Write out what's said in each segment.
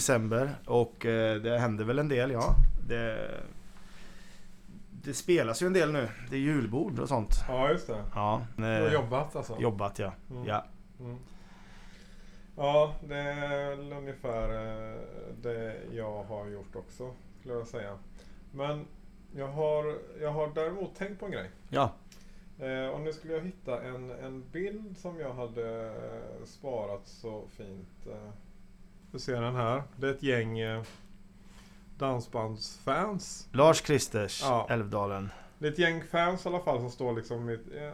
december och eh, det händer väl en del ja. Det, det spelas ju en del nu. Det är julbord och sånt. Ja, just det. Ja. Du har jobbat alltså? Jobbat ja. Mm. ja. Mm. Ja, det är ungefär eh, det jag har gjort också, skulle jag säga. Men jag har, jag har däremot tänkt på en grej. Ja. Eh, och nu skulle jag hitta en, en bild som jag hade eh, sparat så fint. Eh. Du ser den här. Det är ett gäng eh, dansbandsfans. Lars Kristers, Ja. Älvdalen. Det är ett gäng fans i alla fall som står liksom i, eh,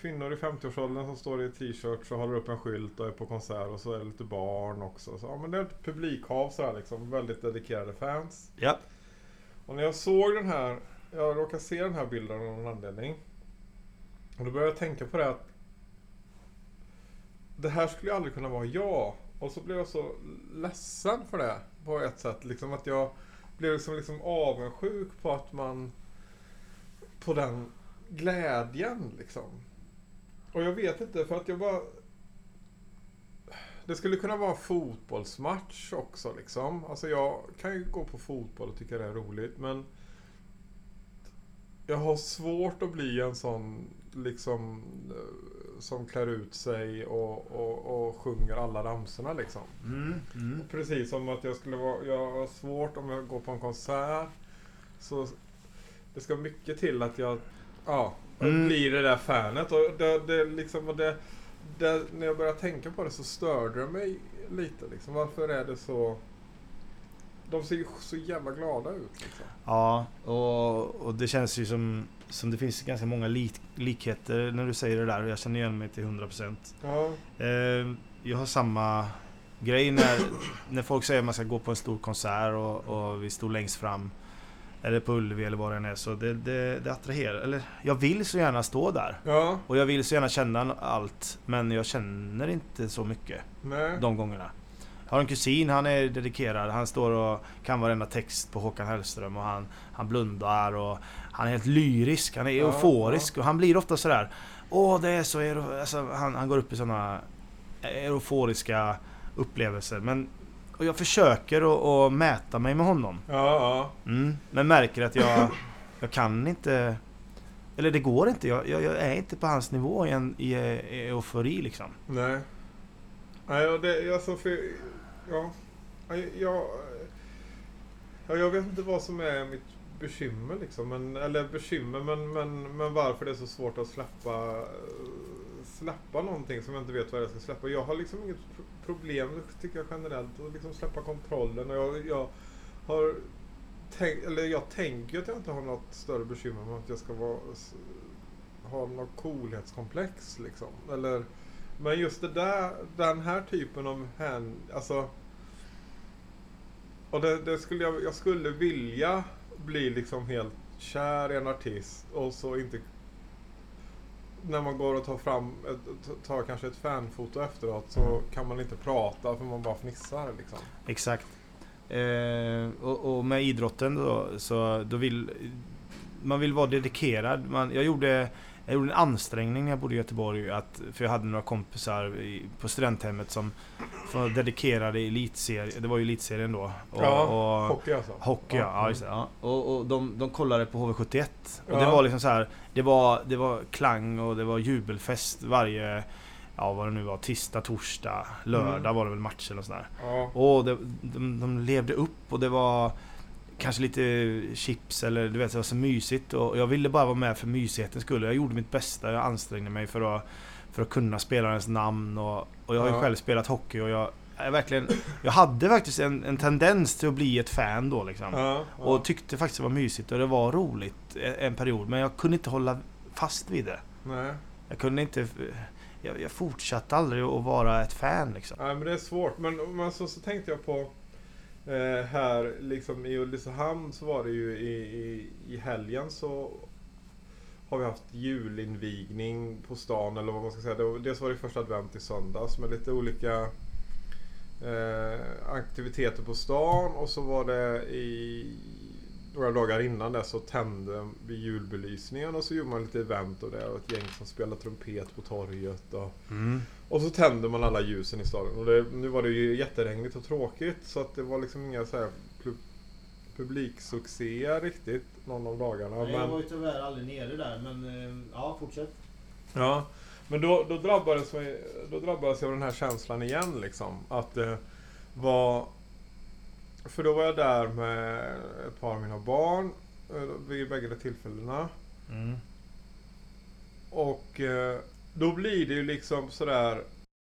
Kvinnor i 50-årsåldern som står i t-shirts och håller upp en skylt och är på konsert och så är det lite barn också. Så, ja, men det är ett publikhav sådär liksom. Väldigt dedikerade fans. Ja. Och när jag såg den här, jag råkade se den här bilden av någon anledning. Och då började jag tänka på det att det här skulle ju aldrig kunna vara jag. Och så blev jag så ledsen för det på ett sätt. Liksom att jag blev liksom, liksom avundsjuk på att man på den glädjen liksom. Och jag vet inte för att jag bara det skulle kunna vara en fotbollsmatch också liksom. Alltså jag kan ju gå på fotboll och tycka det är roligt men jag har svårt att bli en sån liksom som klär ut sig och, och, och sjunger alla ramsorna liksom. Mm. Mm. Precis som att jag skulle vara, jag har svårt om jag går på en konsert. Så det ska mycket till att jag, ja, Mm. blir det där fanet. Och det, det liksom, och det, det, när jag började tänka på det så störde det mig lite liksom. Varför är det så, de ser ju så jävla glada ut liksom. Ja, och, och det känns ju som, som det finns ganska många lik, likheter när du säger det där. och Jag känner igen mig till 100%. Ja, Eh, jag har samma grej när, när folk säger att man ska gå på en stor konsert och, och vi står längst fram. Eller på Ullevi eller vad det än är. Så det, det, det attraherar. Eller jag vill så gärna stå där. ja, Och jag vill så gärna känna allt. Men jag känner inte så mycket nej. de gångerna. Jag har en kusin, han är dedikerad. Han står och kan varenda text på Håkan Hellström och han, han blundar och han är helt lyrisk. Han är Ja, euforisk och han blir ofta sådär Åh, det är så alltså, han, han går upp i såna euforiska upplevelser. Men och jag försöker att, mäta mig med honom. Ja, ja. Mm, men märker att jag, jag kan inte... Eller det går inte. Jag, jag, jag är inte på hans nivå i, en, i, i eufori liksom. Nej. Nej, och det, alltså för, ja, Ja, jag, ja, jag vet inte vad som är mitt bekymmer liksom. Men, eller bekymmer, men, men, men varför det är så svårt att släppa, släppa någonting som jag inte vet vad jag ska släppa. Jag har liksom inget problem, tycker jag generellt, att liksom släppa kontrollen. Och jag, jag har tänk, eller jag tänker att jag inte har något större bekymmer med att jag ska vara, ha något coolhetskomplex liksom. Eller, men just det där, den här typen av hän, alltså och det, det skulle jag, jag skulle vilja bli liksom helt kär i en artist och så inte när man går och tar fram, ett, tar kanske ett fanfoto efteråt så kan man inte prata för man bara fnissar liksom. Exakt. Eh, och, och med idrotten då, så då vill man vill vara dedikerad. Man, jag, gjorde, jag gjorde en ansträngning när jag bodde i Göteborg. Att, för jag hade några kompisar i, på studenthemmet som, som dedikerade i elitserien. Det var ju elitserien då. Och, och, hockey alltså. Hockey ja, ja, just det, ja. Och, och de, de kollade på HV71 Och det Ja. var liksom så här. Det var, det var klang och det var jubelfest varje Ja vad det nu var, tisdag, torsdag, lördag Mm. var det väl matchen och sådär Ja. Och det, de, de levde upp och det var Kanske lite chips eller du vet det var så mysigt och jag ville bara vara med för mysighetens skull Jag gjorde mitt bästa, jag ansträngde mig för att För att kunna spelarens namn och, och jag har ju Ja. själv spelat hockey och jag jag verkligen Jag hade faktiskt en, en tendens till att bli ett fan då liksom Ja, ja. och tyckte faktiskt det var mysigt och det var roligt e- en period. Men jag kunde inte hålla fast vid det. Nej. Jag kunde inte... Jag, jag fortsatte aldrig att vara ett fan liksom. Nej men det är svårt. Men, men så, så tänkte jag på eh, här liksom i Ulricehamn så var det ju i, i, i helgen så har vi haft julinvigning på stan eller vad man ska säga. Det dels var det första advent i söndags med lite olika eh, aktiviteter på stan och så var det i några dagar innan det så tände vi julbelysningen och så gjorde man lite event och det och ett gäng som spelade trumpet på torget. Och, Mm. och så tände man alla ljusen i staden. Och det, nu var det ju jätteregnigt och tråkigt så att det var liksom inga så här pu- publiksuccéer riktigt någon av dagarna. Nej, jag men, var ju tyvärr aldrig nere där, men eh, ja, fortsätt. Ja, men då, då, drabbades vi, då drabbades jag av den här känslan igen liksom. Att det var... För då var jag där med ett par av mina barn eh, vid bägge de tillfällena. Mm. Och eh, då blir det ju liksom sådär...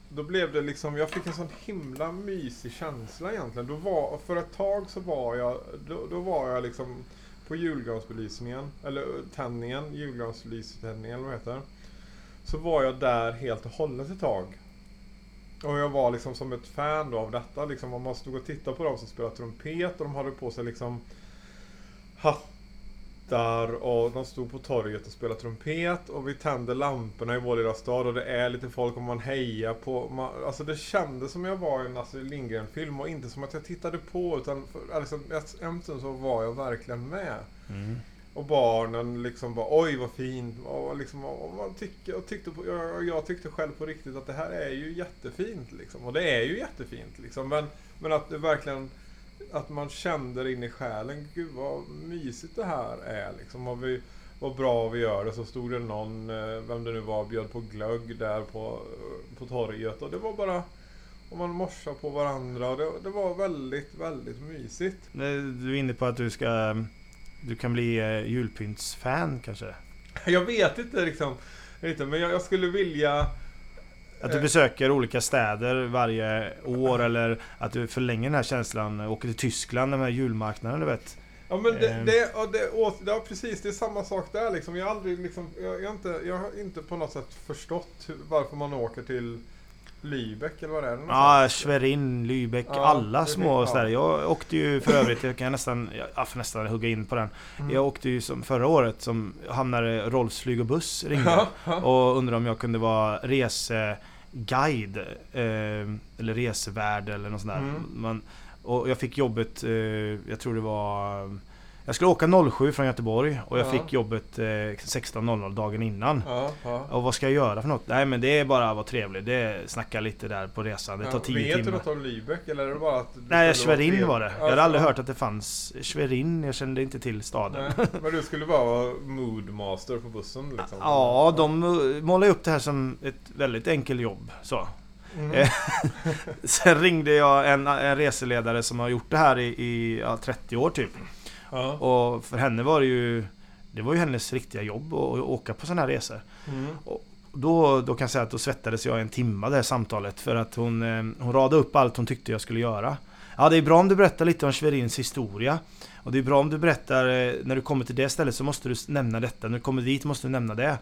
Då blev det liksom, jag fick en sån himla mysig känsla egentligen. Då var, för ett tag så var jag, då, då var jag liksom på julgransbelysningen, eller tändningen, julgransbelysningständningen eller vad det heter. Så var jag där helt och hållet ett tag. Och jag var liksom som ett fan då av detta liksom. Om man stod och tittade på dem som spelade trumpet och de hade på sig liksom hattar och de stod på torget och spelade trumpet och vi tände lamporna i vår lilla stad och det är lite folk och man hejar på. Man, alltså det kändes som jag var i en Astrid Lindgren-film och inte som att jag tittade på utan för, alltså, en stund så var jag verkligen med. Mm. Och barnen liksom bara oj vad fint. Och, liksom, och man tycker, och tyckte på, jag, jag tyckte själv på riktigt att det här är ju jättefint. Liksom. Och det är ju jättefint. Liksom. Men, men att det verkligen att man kände det in i själen. Gud vad mysigt det här är. Liksom. Och vi, vad bra vi gör det. Så stod det någon, eh, vem det nu var, bjöd på glögg där på, eh, på torget. Och det var bara och man morsade på varandra. Och det, det var väldigt, väldigt mysigt. Du är inne på att du ska... Du kan bli eh, julpyntsfan kanske? Jag vet inte liksom. Inte, men jag, jag skulle vilja... Att du Eh. besöker olika städer varje år eller att du förlänger den här känslan. Åker till Tyskland, den här julmarknaden du vet. Ja men det, Ehm. det, ja, det, å- ja, precis, det är samma sak där liksom. Jag aldrig liksom, jag, jag, har inte, jag har inte på något sätt förstått varför man åker till Lübeck eller vad det är. Ja, Schwerin, Lübeck, Ja, alla små städer. Jag åkte ju för övrigt, jag kan nästan, jag får nästan hugga in på den. Mm. Jag åkte ju som förra året som hamnade Rolfs flyg och buss ringde. Och undrade om jag kunde vara reseguide eh, Eller resevärd eller något sånt där. Mm. Man, och jag fick jobbet, eh, jag tror det var Jag skulle åka 07 från Göteborg och jag Ja. fick jobbet eh, 16.00 dagen innan. Ja, ja. Och vad ska jag göra för något? Nej men det är bara att vara trevlig. Det är snacka lite där på resan. Det tar Ja, 10 Vet du timmar. något om Lübeck eller är det bara att... Nej, Schwerin var det. Jag hade aldrig hört att det fanns Schwerin. Jag kände inte till staden. Nej, men du skulle bara vara moodmaster på bussen liksom? Ja, de målar upp det här som ett väldigt enkelt jobb. Så. Mm. Eh, Sen ringde jag en, en reseledare som har gjort det här i, i ja, 30 år typ. Ja. Och för henne var det ju Det var ju hennes riktiga jobb att att åka på sådana här resor. Mm. Då, då kan jag säga att då svettades jag en timma det här samtalet för att hon, eh, hon radade upp allt hon tyckte jag skulle göra. Ja, det är bra om du berättar lite om Schwerins historia. Och det är bra om du berättar, eh, när du kommer till det stället så måste du nämna detta. När du kommer dit måste du nämna det.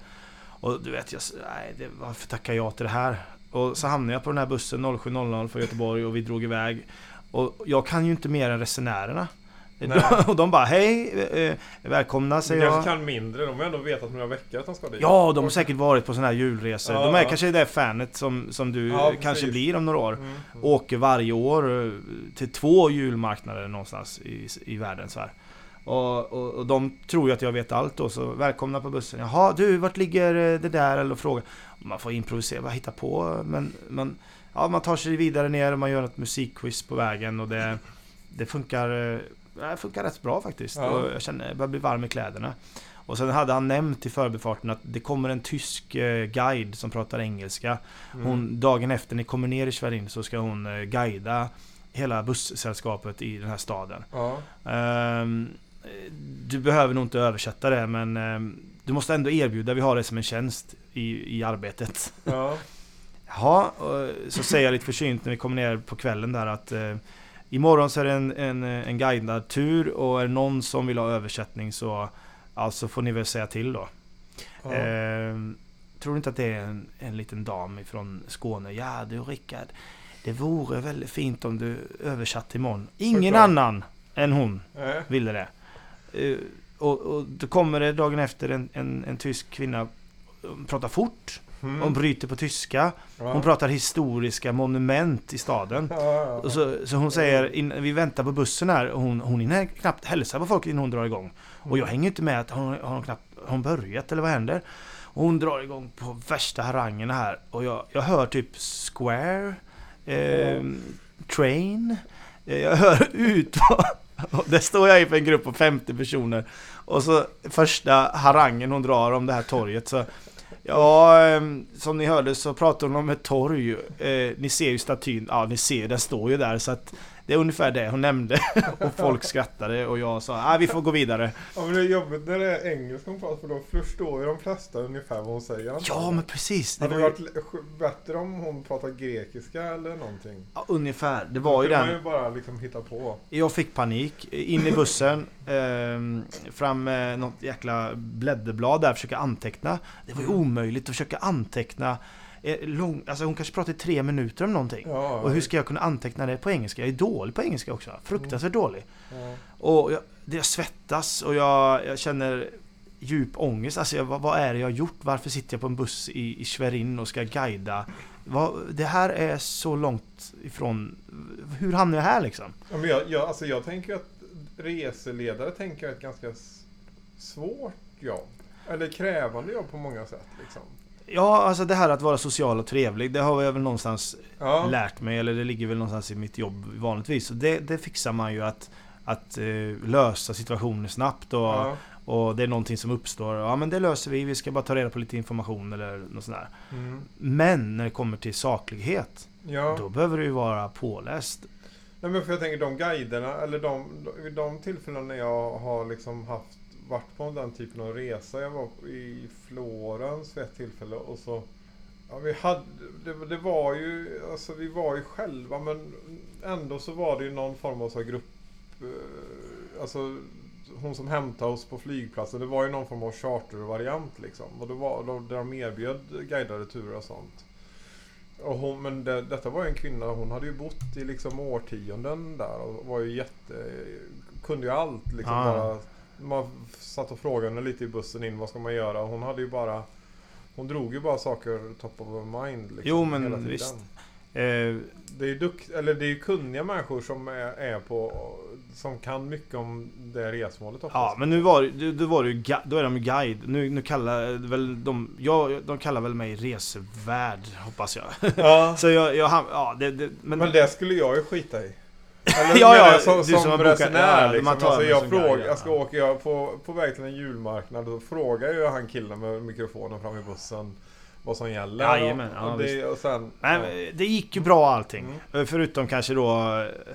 Och du vet, jag, nej, det, varför tackar jag till det här? Och så hamnade jag på den här bussen 07.00 från Göteborg och vi drog iväg. Och jag kan ju inte mer än resenärerna. Nej. Och de bara hej, eh, välkomna Du säger kanske jag. kan mindre, de har ändå vetat några veckor att de ska dit. Ja, de har säkert varit på sådana här julresor. Ja, de är ja. kanske det fanet som, som du Ja, kanske precis. blir om några år. Mm. Mm. Åker varje år eh, till två julmarknader någonstans i, i världen så här. Och, och, och de tror ju att jag vet allt då, så välkomna på bussen. Jaha, du, vart ligger eh, det där? Eller fråga. Man får improvisera, bara hitta på. Men, men ja, man tar sig vidare ner och man gör ett musikquiz på vägen och det, det funkar, eh, det funkar rätt bra faktiskt. Ja. Och jag känner, jag börjar bli varm i kläderna. Och sen hade han nämnt i förbifarten att det kommer en tysk eh, guide som pratar engelska. Mm. Hon, dagen efter ni kommer ner i Schwerin så ska hon eh, guida hela bussällskapet i den här staden. Ja. Ehm, du behöver nog inte översätta det men ehm, du måste ändå erbjuda, vi har det som en tjänst i, i arbetet. Ja. Jaha, och så säger jag lite försynt när vi kommer ner på kvällen där att eh, Imorgon så är det en, en, en guidad tur och är det någon som vill ha översättning så Alltså får ni väl säga till då. Ja. Ehm, tror du inte att det är en, en liten dam ifrån Skåne? Ja du Rickard, det vore väldigt fint om du översatte imorgon. Ingen Såklart. annan än hon Nej. ville det. Eh, och, och då kommer det dagen efter en, en, en tysk kvinna um, prata fort. Mm. Hon bryter på tyska. ja. Hon pratar historiska monument i staden. Ja, ja, Och så, så hon säger, in, vi väntar på bussen här och hon, hon hinner knappt hälsa på folk innan hon drar igång. Och jag hänger inte med att hon har hon knappt har hon börjat eller vad händer? Och hon drar igång på värsta harangerna här och jag, jag hör typ Square, eh, Train, eh, jag hör ut Där står jag inför en grupp på 50 personer och så första harangen hon drar om det här torget så Ja, ehm, som ni hörde så pratar hon om ett torg. Eh, ni ser ju statyn, ja ni ser den står ju där så att det är ungefär det hon nämnde. och folk skrattade och jag sa ah, vi får gå vidare. Ja, men det är jobbigt när det är engelska hon pratar för då förstår ju de flesta ungefär vad hon säger. Ja men precis. Det Hade var det ju, varit bättre om hon pratar grekiska eller någonting? ja, ungefär. Det var ju kan den. man ju bara liksom hitta på. Jag fick panik. In i bussen. Eh, fram med något jäkla blädderblad där. Försöka anteckna. Det var ju omöjligt att försöka anteckna. Lång, alltså hon kanske pratade i tre minuter om någonting. Ja, Och hur ska jag kunna anteckna det på engelska? Jag är dålig på engelska också. Fruktansvärt dålig. ja. Och jag, det jag svettas och jag, jag känner djup ångest. Alltså jag, vad, vad är det jag har gjort? Varför sitter jag på en buss i, i Schwerin och ska guida? Vad, det här är så långt ifrån... Hur hamnar jag här liksom? Ja, men jag, jag, alltså jag tänker att reseledare tänker jag är ett ganska svårt jobb. Eller krävande jobb på många sätt. Liksom. Ja, alltså det här att vara social och trevlig, det har jag väl någonstans Ja. lärt mig. Eller det ligger väl någonstans i mitt jobb vanligtvis. Och det, det fixar man ju att, att eh, lösa situationer snabbt. Och, Ja. och det är någonting som uppstår. Ja men det löser vi, vi ska bara ta reda på lite information eller något sånt där. Mm. Men när det kommer till saklighet, ja. då behöver du ju vara påläst. Nej, men för jag tänker de guiderna, eller de, de tillfällen när jag har liksom haft, varit på den typen av resa. Jag var i Florens vid ett tillfälle och så Ja, vi hade, det, det var ju, alltså vi var ju själva men ändå så var det ju någon form av så grupp, eh, alltså hon som hämtade oss på flygplatsen, det var ju någon form av chartervariant liksom. Och det var, de, där de erbjöd guidade turer och sånt. Och hon, men det, detta var ju en kvinna, hon hade ju bott i liksom årtionden där och var ju jätte... Kunde ju allt liksom Ah. bara... Man satt och frågade henne lite i bussen in, vad ska man göra? Hon hade ju bara... Hon drog ju bara saker top of her mind liksom, Jo, men visst. Eh, Det är ju dukt, eller det är ju kunniga människor som är, är på... Som kan mycket om det resmålet oftast. ja, men nu var, du, du var ju då är de ju guide. Nu, nu kallar väl de, ja, de kallar väl mig resevärd, hoppas jag. Ja. Så jag, jag ja, det, det, men, Men det skulle jag ju skita i. Eller Ja, ja, som, du som, som resenär liksom. Alltså jag frågar, jag ska åka jag på, på väg till en julmarknad. Då frågar ju han killen med mikrofonen fram i bussen vad som gäller. Jajamän, ja, och, det, och sen... Nej, ja. men det gick ju bra allting. Mm. Förutom kanske då eh,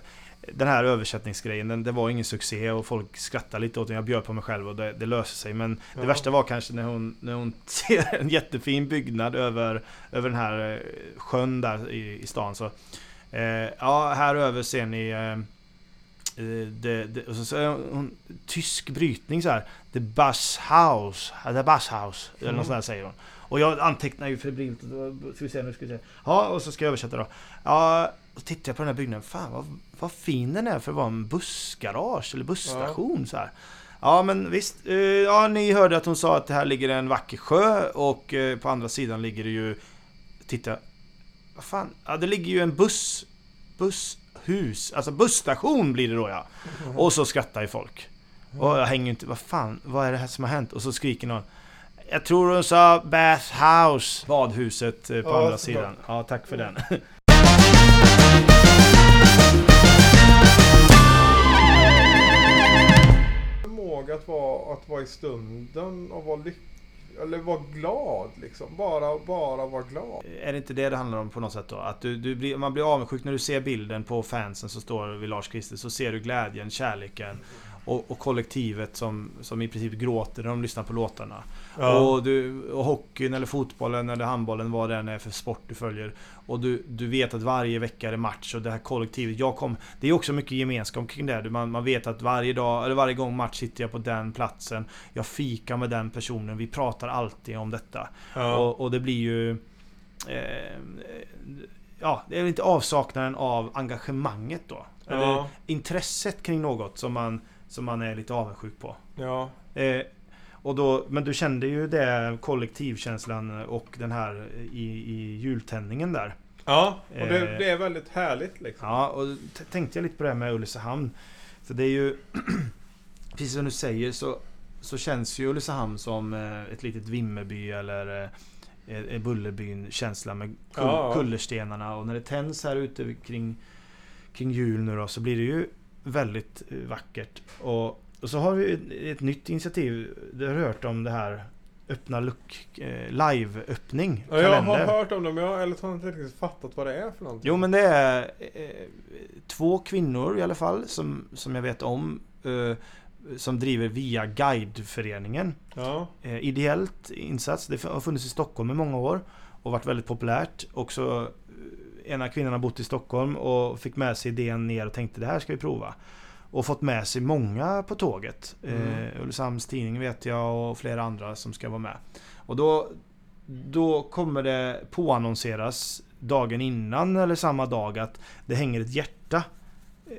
den här översättningsgrejen, den, det var ingen succé och folk skrattade lite åt den. Jag bjöd på mig själv och det, det löste sig. Men Ja. det värsta var kanske när hon, när hon ser en jättefin byggnad över, över den här eh, sjön där i, i stan. Så, ja, här över ser ni eh, eh, det, det, och så säger hon tysk brytning så här. The bus house, the bus house. Eller Mm. något sånt där säger hon. Och jag antecknar ju febrilt. Ska vi se nu, ska vi se. Ja, och så ska jag översätta då. Ja, och tittar jag på den här byggnaden. Fan vad, vad fin den är för att vara en bussgarage eller busstation så här. Ja men visst, eh, ja ni hörde att hon sa att det här ligger en vacker sjö och eh, på andra sidan ligger det ju... Titta, vad fan? Ja det ligger ju en buss... Busshus, alltså busstation blir det då ja. Och så skrattar ju folk. Och jag hänger inte, vad fan, vad är det här som har hänt? Och så skriker någon Jag tror hon sa bathhouse Badhuset eh, på Ja, andra sidan. Ja, tack för den. Förmåga att vara, att vara i stunden och vara lycklig. Eller var glad liksom. Bara, bara vara glad. Är det inte det det handlar om på något sätt då? Att du, du blir, man blir avundsjuk när du ser bilden på fansen som står vid Lars-Christer. Så ser du glädjen, kärleken och, och kollektivet som, som i princip gråter när de lyssnar på låtarna. Och, du, och hockeyn eller fotbollen eller handbollen, vad det än är för sport du följer. Och du, du vet att varje vecka är det match och det här kollektivet. Jag kom, det är också mycket gemenskap kring det. Man, man vet att varje dag, eller varje gång match sitter jag på den platsen. Jag fikar med den personen. Vi pratar alltid om detta. ja. Och, och det blir ju... Eh, ja, det är inte avsaknaden av engagemanget då. Eller ja. intresset kring något som man, som man är lite avundsjuk på. ja. Eh, Och då, men du kände ju det kollektivkänslan och den här i, i jultändningen där. Ja, och det, Eh. det är väldigt härligt liksom. Ja, och tänkte jag lite på det här med Ulricehamn. För det är ju... precis som du säger så, så känns ju Ulricehamn som eh, ett litet Vimmerby eller eh, eh, Bullerbyn känsla med kull, Ja, ja. kullerstenarna. Och när det tänds här ute kring, kring jul nu då så blir det ju väldigt eh, vackert. Och, och så har vi ett, ett nytt initiativ. Du har hört om det här öppna luck eh, live-öppning. Ja, jag har hört om det men jag eller så har jag inte riktigt fattat vad det är för någonting. Jo men det är eh, två kvinnor i alla fall som, som jag vet om. Eh, som driver via Guideföreningen. Ja, Eh, ideellt insats. Det har funnits i Stockholm i många år. Och varit väldigt populärt. Och så ena kvinnan har bott i Stockholm och fick med sig idén ner och tänkte det här ska vi prova. Och fått med sig många på tåget. Mm. Eh, Ulricehamns Tidning vet jag och flera andra som ska vara med. Och då, då kommer det påannonseras dagen innan eller samma dag att det hänger ett hjärta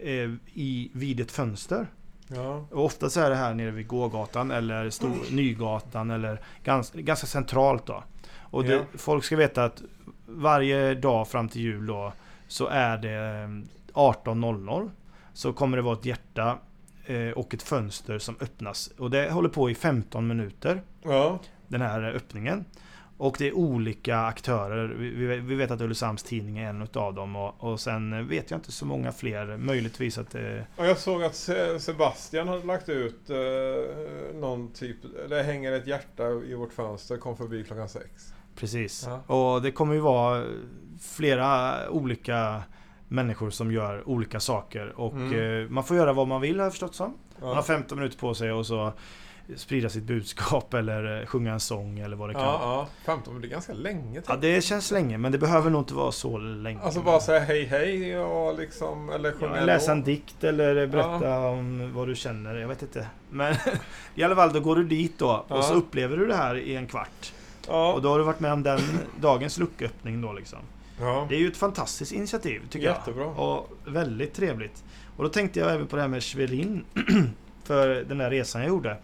eh, i, vid ett fönster. ja, Och ofta så är det här nere vid gågatan eller stor, Nygatan eller ganska, ganska centralt då. Och det, Ja. folk ska veta att varje dag fram till jul då så är det eh, 18.00 så kommer det vara ett hjärta eh, och ett fönster som öppnas. Och det håller på i 15 minuter ja. den här öppningen. Och det är olika aktörer. Vi, vet att Ulricehamns Tidning är en utav dem och, och sen vet jag inte så många fler. Möjligtvis att det... Och jag såg att Se- Sebastian hade lagt ut eh, någon typ, det hänger ett hjärta i vårt fönster, kom förbi klockan sex. Precis. Ja. Och det kommer ju vara flera olika människor som gör olika saker. Och Mm. eh, man får göra vad man vill har jag förstått som. Man har Ja, 15 minuter på sig och så sprida sitt budskap eller eh, sjunga en sång eller vad det kan ja, vara. ja. 15 men det är ganska länge. Ja, det känns länge men det behöver nog inte vara så länge. Alltså bara säga hej hej och liksom, eller sjunga Ja, läsa en dikt eller berätta om vad du känner. Jag vet inte. Men i alla fall, då går du dit då Ja. och så upplever du det här i en kvart. Och Ja, då har du varit med om den dagens lucköppning då liksom. ja. Det är ju ett fantastiskt initiativ tycker Jättebra. jag. Och väldigt trevligt. Och då tänkte jag även på det här med Schwerin. för den där resan jag gjorde.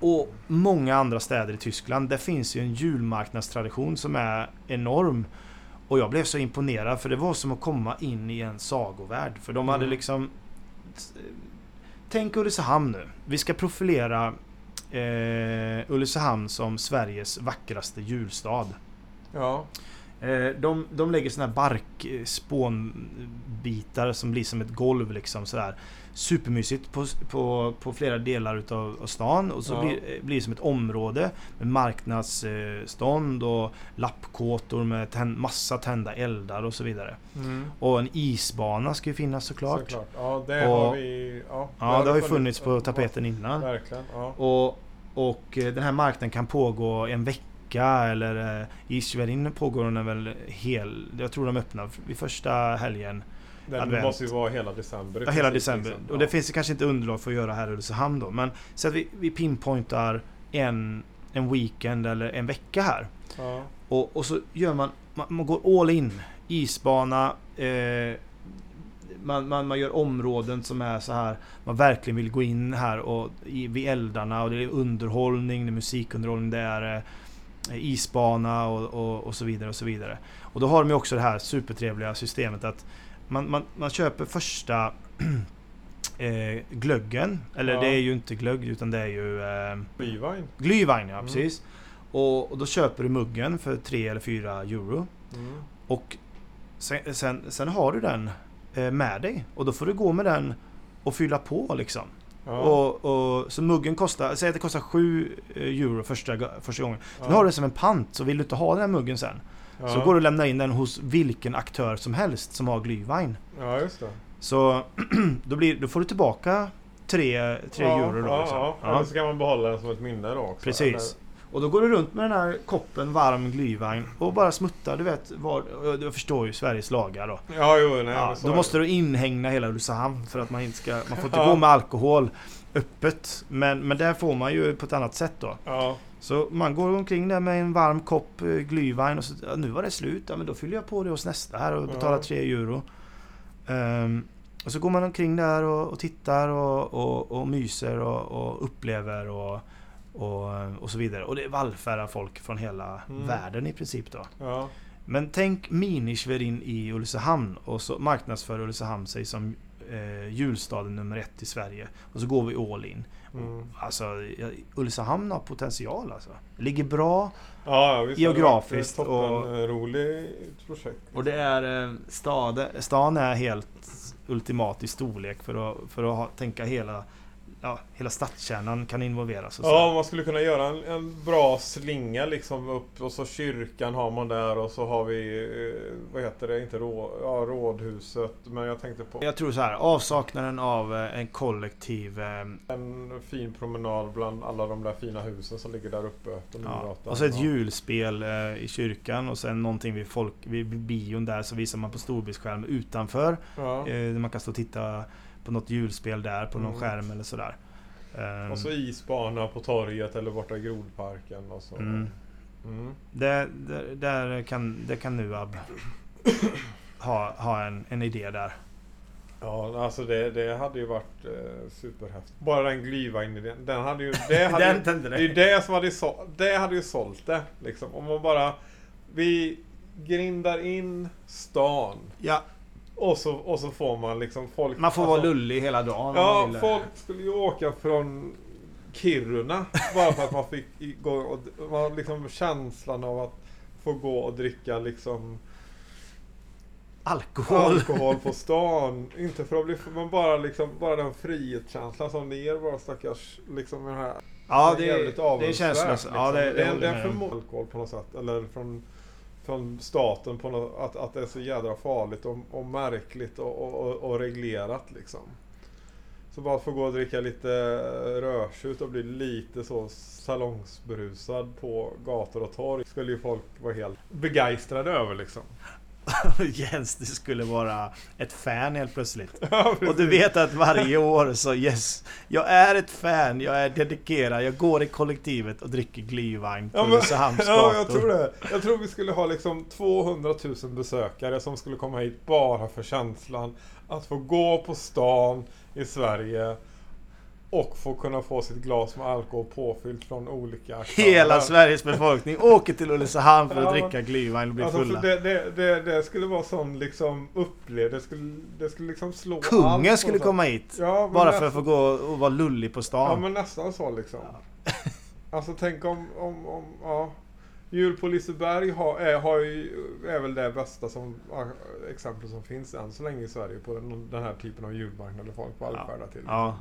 Och många andra städer i Tyskland. Det finns ju en julmarknadstradition som är enorm. Och jag blev så imponerad för det var som att komma in i en sagovärld. För de hade Mm. liksom... Tänk Ulricehamn nu. Vi ska profilera eh, Ulricehamn som Sveriges vackraste julstad. ja. Eh, De, de lägger såna här barkspånbitar som blir som ett golv liksom sådär. Supermysigt på, på, på flera delar utav av stan och så Ja. blir, eh, blir det som ett område med marknadsstånd och lappkåtor med tänd, massa tända eldar och så vidare. Mm. Och en isbana ska ju finnas såklart. Såklart. Ja, det Och- har vi... Ja, Ja, det har ju funnits på tapeten innan. Verkligen. Ja. Och, och eh, den här marknaden kan pågå en vecka eller eh, i Schwerin pågår den väl hel... Jag tror de öppnar vid första helgen. Den Advent. måste ju vara hela december. Ja, hela december. liksom. Och det finns det kanske inte underlag för att göra här i Ulricehamn då. Men så att vi, vi pinpointar en, en weekend eller en vecka här. Ja. Och, och så gör man, man, man går all in. Isbana. Eh, man, man, man gör områden som är så här. Man verkligen vill gå in här och i, vid eldarna och det är underhållning, det är musikunderhållning, det är eh, isbana och, och, och så vidare och så vidare. Och då har de ju också det här supertrevliga systemet att man, man, man köper första eh, glöggen. Eller Ja. det är ju inte glögg utan det är ju eh, Glühwein. Glühwein, ja Mm. precis. Och, och då köper du muggen för 3 eller 4 euro. Mm. Och sen, sen, sen har du den eh, med dig. Och då får du gå med den och fylla på liksom. Ja. Och, och, så muggen kostar, säg att det kostar 7 euro första, första gången. Sen Ja. har du det som en pant, så vill du inte ha den här muggen sen. ja. Så går du och lämnar in den hos vilken aktör som helst som har Glühwein. Ja, just det. Så då, blir, då får du tillbaka 3, 3 ja, euro då. Ja, liksom. ja. Ja. Eller så kan man behålla den som ett minne då också. Precis. Och då går du runt med den här koppen varm Glühwein och bara smuttar, du vet, var, jag förstår ju Sveriges lagar då. Eller, ja, jo, nej, Ja, då måste det. du inhägna hela Ulricehamn för att man inte ska... Man får inte Ja. gå med alkohol öppet. Men, men där får man ju på ett annat sätt då. Ja, Så man går omkring där med en varm kopp eh, Glühwein och så... Ja, nu var det slut. Ja, men då fyller jag på det hos nästa här och betalar Ja. 3 euro. Ehm, och så går man omkring där och, och tittar och, och, och myser och, upplever och, och, och så vidare. Och det vallfärdar folk från hela Mm. världen i princip då. Ja. Men tänk Mini-Schwerin i Ulricehamn och så marknadsför Ulricehamn sig som eh, julstaden nummer ett i Sverige. Och så går vi all in. Mm. Alltså, Ulricehamn har potential alltså. Ligger bra Ja, ja, visst Geografiskt det och- ett toppenroligt projekt. och det är eh, stad, stan är helt ultimat i storlek för att, för att ha, tänka hela Ja, hela stadskärnan kan involveras och så. Ja, man skulle kunna göra en, en bra slinga liksom upp och så kyrkan har man där och så har vi, eh, vad heter det, inte rå, ja, rådhuset. Men jag tänkte på Jag tror så här, avsaknaden av eh, en kollektiv eh, en fin promenad bland alla de där fina husen som ligger där uppe. Ja, och så ett julspel i kyrkan och sen någonting vid, folk, vid bion där så visar man på storbildsskärm utanför. Ja. Där man kan stå och titta på något julspel där på någon Mm. skärm eller sådär. Eh, Och så isbana på torget eller borta i Grodparken och så. Mm. Mm. där, där, där kan, där kan Nuab ha, ha en, en idé där. Ja, alltså det, det hade ju varit eh, superhäftigt. Bara den Glühwein-idén. Den hade ju... Det hade ju, Den tände det är ju det som hade så, Det hade ju sålt det. Liksom. Om man bara... Vi grindar in stan. Ja, Och så, och så får man liksom folk... man får alltså, vara lullig hela dagen. Ja, folk skulle ju åka från Kiruna bara för att man fick gå och... Man liksom känslan av att få gå och dricka liksom Alkohol. alkohol på stan. Inte för att bli men bara liksom bara den frihetskänslan som det ger våra stackars liksom den här Ja, den är det, det är känslöst. Ja, det, det, det, det är med för om. många alkohol på något sätt. Eller från, från staten på något, att, att det är så jädra farligt och, och märkligt och, och, och, och reglerat liksom. Så bara att få gå och dricka lite eh, rödtjut och bli lite så salongsberusad på gator och torg skulle ju folk vara helt begeistrade över liksom. Jens, du skulle vara ett fan helt plötsligt. Ja, Och du vet att varje år så yes, jag är ett fan, jag är dedikerad, jag går i kollektivet och dricker glühwein på Ja, Ulricehamns Ja, jag tror det. Jag tror vi skulle ha liksom 200 000 besökare som skulle komma hit bara för känslan att få gå på stan i Sverige och få kunna få sitt glas med alkohol påfyllt från olika aktörer. Hela Sveriges befolkning åker till Ulricehamn för att Ja, dricka glühwein och bli Alltså, fulla. det, det, det, det skulle vara sån liksom upplevelse. Det skulle, det skulle liksom slå allt Kungen på skulle komma hit. Ja, Bara nästan- för att få gå och vara lullig på Ja stan. men nästan så liksom. Alltså tänk om, om, om ja. Jul på Liseberg har, är, har ju, är väl det bästa som, ja, exempel som finns än så länge i Sverige på den, den här typen av julmarknader folk vallfärdar till. Ja,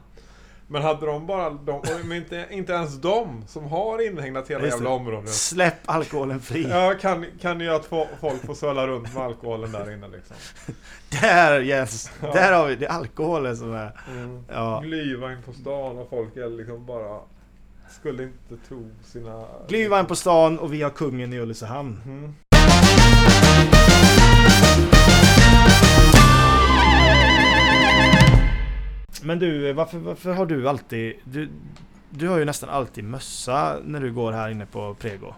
Men hade de bara, de, men inte, inte ens de som har inhägnat hela jävla det. området. Släpp alkoholen fri. Ja, kan, kan ju att få, folk får svälla runt med alkoholen där inne liksom. Där Jens! Ja. Där har vi det. är alkoholen som är... Mm. Ja. Glühwein på stan och folk är liksom bara skulle inte tro sina... Glühwein på stan och vi har kungen i Ulricehamn. Mm. Men du, varför, varför har du alltid... Du, du har ju nästan alltid mössa när du går här inne på Prego.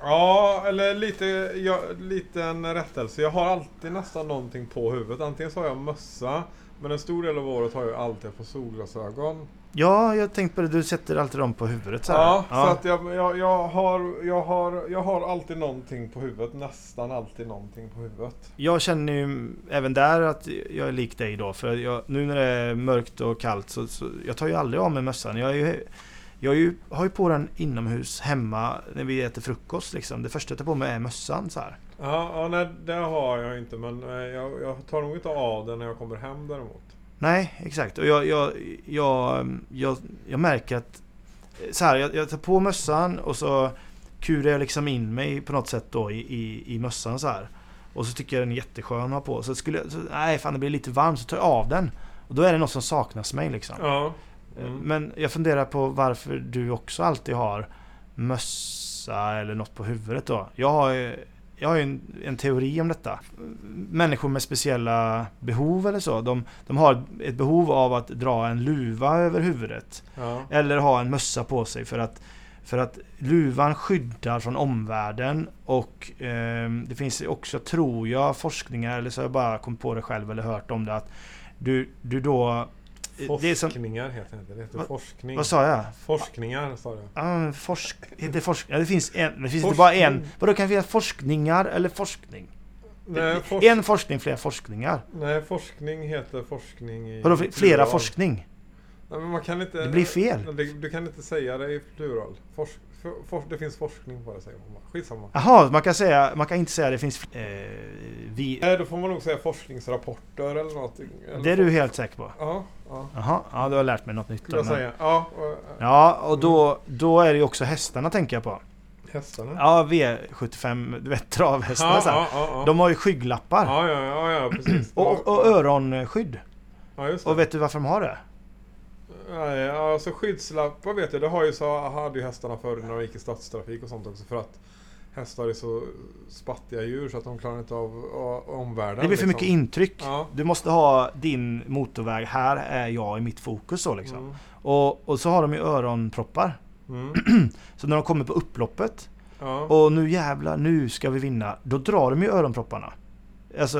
Ja, eller lite, ja, liten rättelse. Jag har alltid nästan någonting på huvudet. Antingen så har jag mössa, men en stor del av året har jag alltid på solglasögon. Ja, jag tänkte på det. Du sätter alltid dem på huvudet så här. Ja, så att jag, jag, jag, har, jag, har, jag har alltid någonting på huvudet. Nästan alltid någonting på huvudet. Jag känner ju även där att jag är lik dig då. För jag, nu när det är mörkt och kallt så, så jag tar ju aldrig av mig mössan. Jag, är ju, jag är ju, har ju på den inomhus hemma när vi äter frukost liksom. Det första jag tar på mig är mössan så här. Ja, ja nej, det har jag inte. Men eh, jag, jag tar nog inte av den när jag kommer hem däremot. Nej, exakt. Och jag, jag, jag, jag, jag märker att så här, jag, jag tar på mössan och så kurar jag liksom in mig på något sätt då i, i, i mössan så här. Och så tycker jag den är jätteskön att ha på. Så skulle jag, så, nej fan det blir lite varmt så tar jag av den. Och då är det något som saknas mig liksom. Ja. Mm. Men jag funderar på varför du också alltid har mössa eller något på huvudet då. Jag har jag har ju en, en teori om detta. Människor med speciella behov eller så, de, de har ett behov av att dra en luva över huvudet. Ja. Eller ha en mössa på sig för att, för att luvan skyddar från omvärlden och eh, det finns också, tror jag, forskningar eller så har jag bara kommit på det själv eller hört om det att du, du då det är som, Forskningar heter det inte. Det heter Vad- forskning. vad sa jag? Forskningar sa du. Ja, men forsk, heter forsk, ja, det finns en, det finns inte bara en. Vadå kan det finnas forskningar eller forskning? Nej, forsk- En forskning, flera forskningar. Nej, forskning heter forskning i Vadå fl- flera forskning? Nej, man kan inte... Det blir fel. Du, du kan inte säga det i plural. Forsk, for, for, det finns forskning på det säger man. Skitsamma. Jaha, man kan säga, man kan inte säga det finns eh, vi, Nej, då får man nog säga forskningsrapporter eller någonting. Eller Det är du helt säker på? Ja, ja. Jaha, ja du har lärt mig något nytt. Då, men-. Ja, och, Ja, och då, då är det ju också hästarna tänker jag på. hästarna. Ja, V75, du vet travhästar ja, så ja, ja. De har ju skygglappar. ja, ja, ja, ja, precis. Och, och öronskydd. Och vet du varför de har det? Nej, alltså skyddslappar vet jag, det har ju så, hade ju hästarna förr när de gick i stadstrafik och sånt också för att hästar är så spattiga djur så att de klarar inte av omvärlden. Det blir för mycket liksom. intryck. Ja. Du måste ha din motorväg, här är jag i mitt fokus så liksom. Mm. Och, och så har de ju öronproppar. Mm. Så när de kommer på upploppet Ja. och nu jävlar, nu ska vi vinna. Då drar de ju öronpropparna. Alltså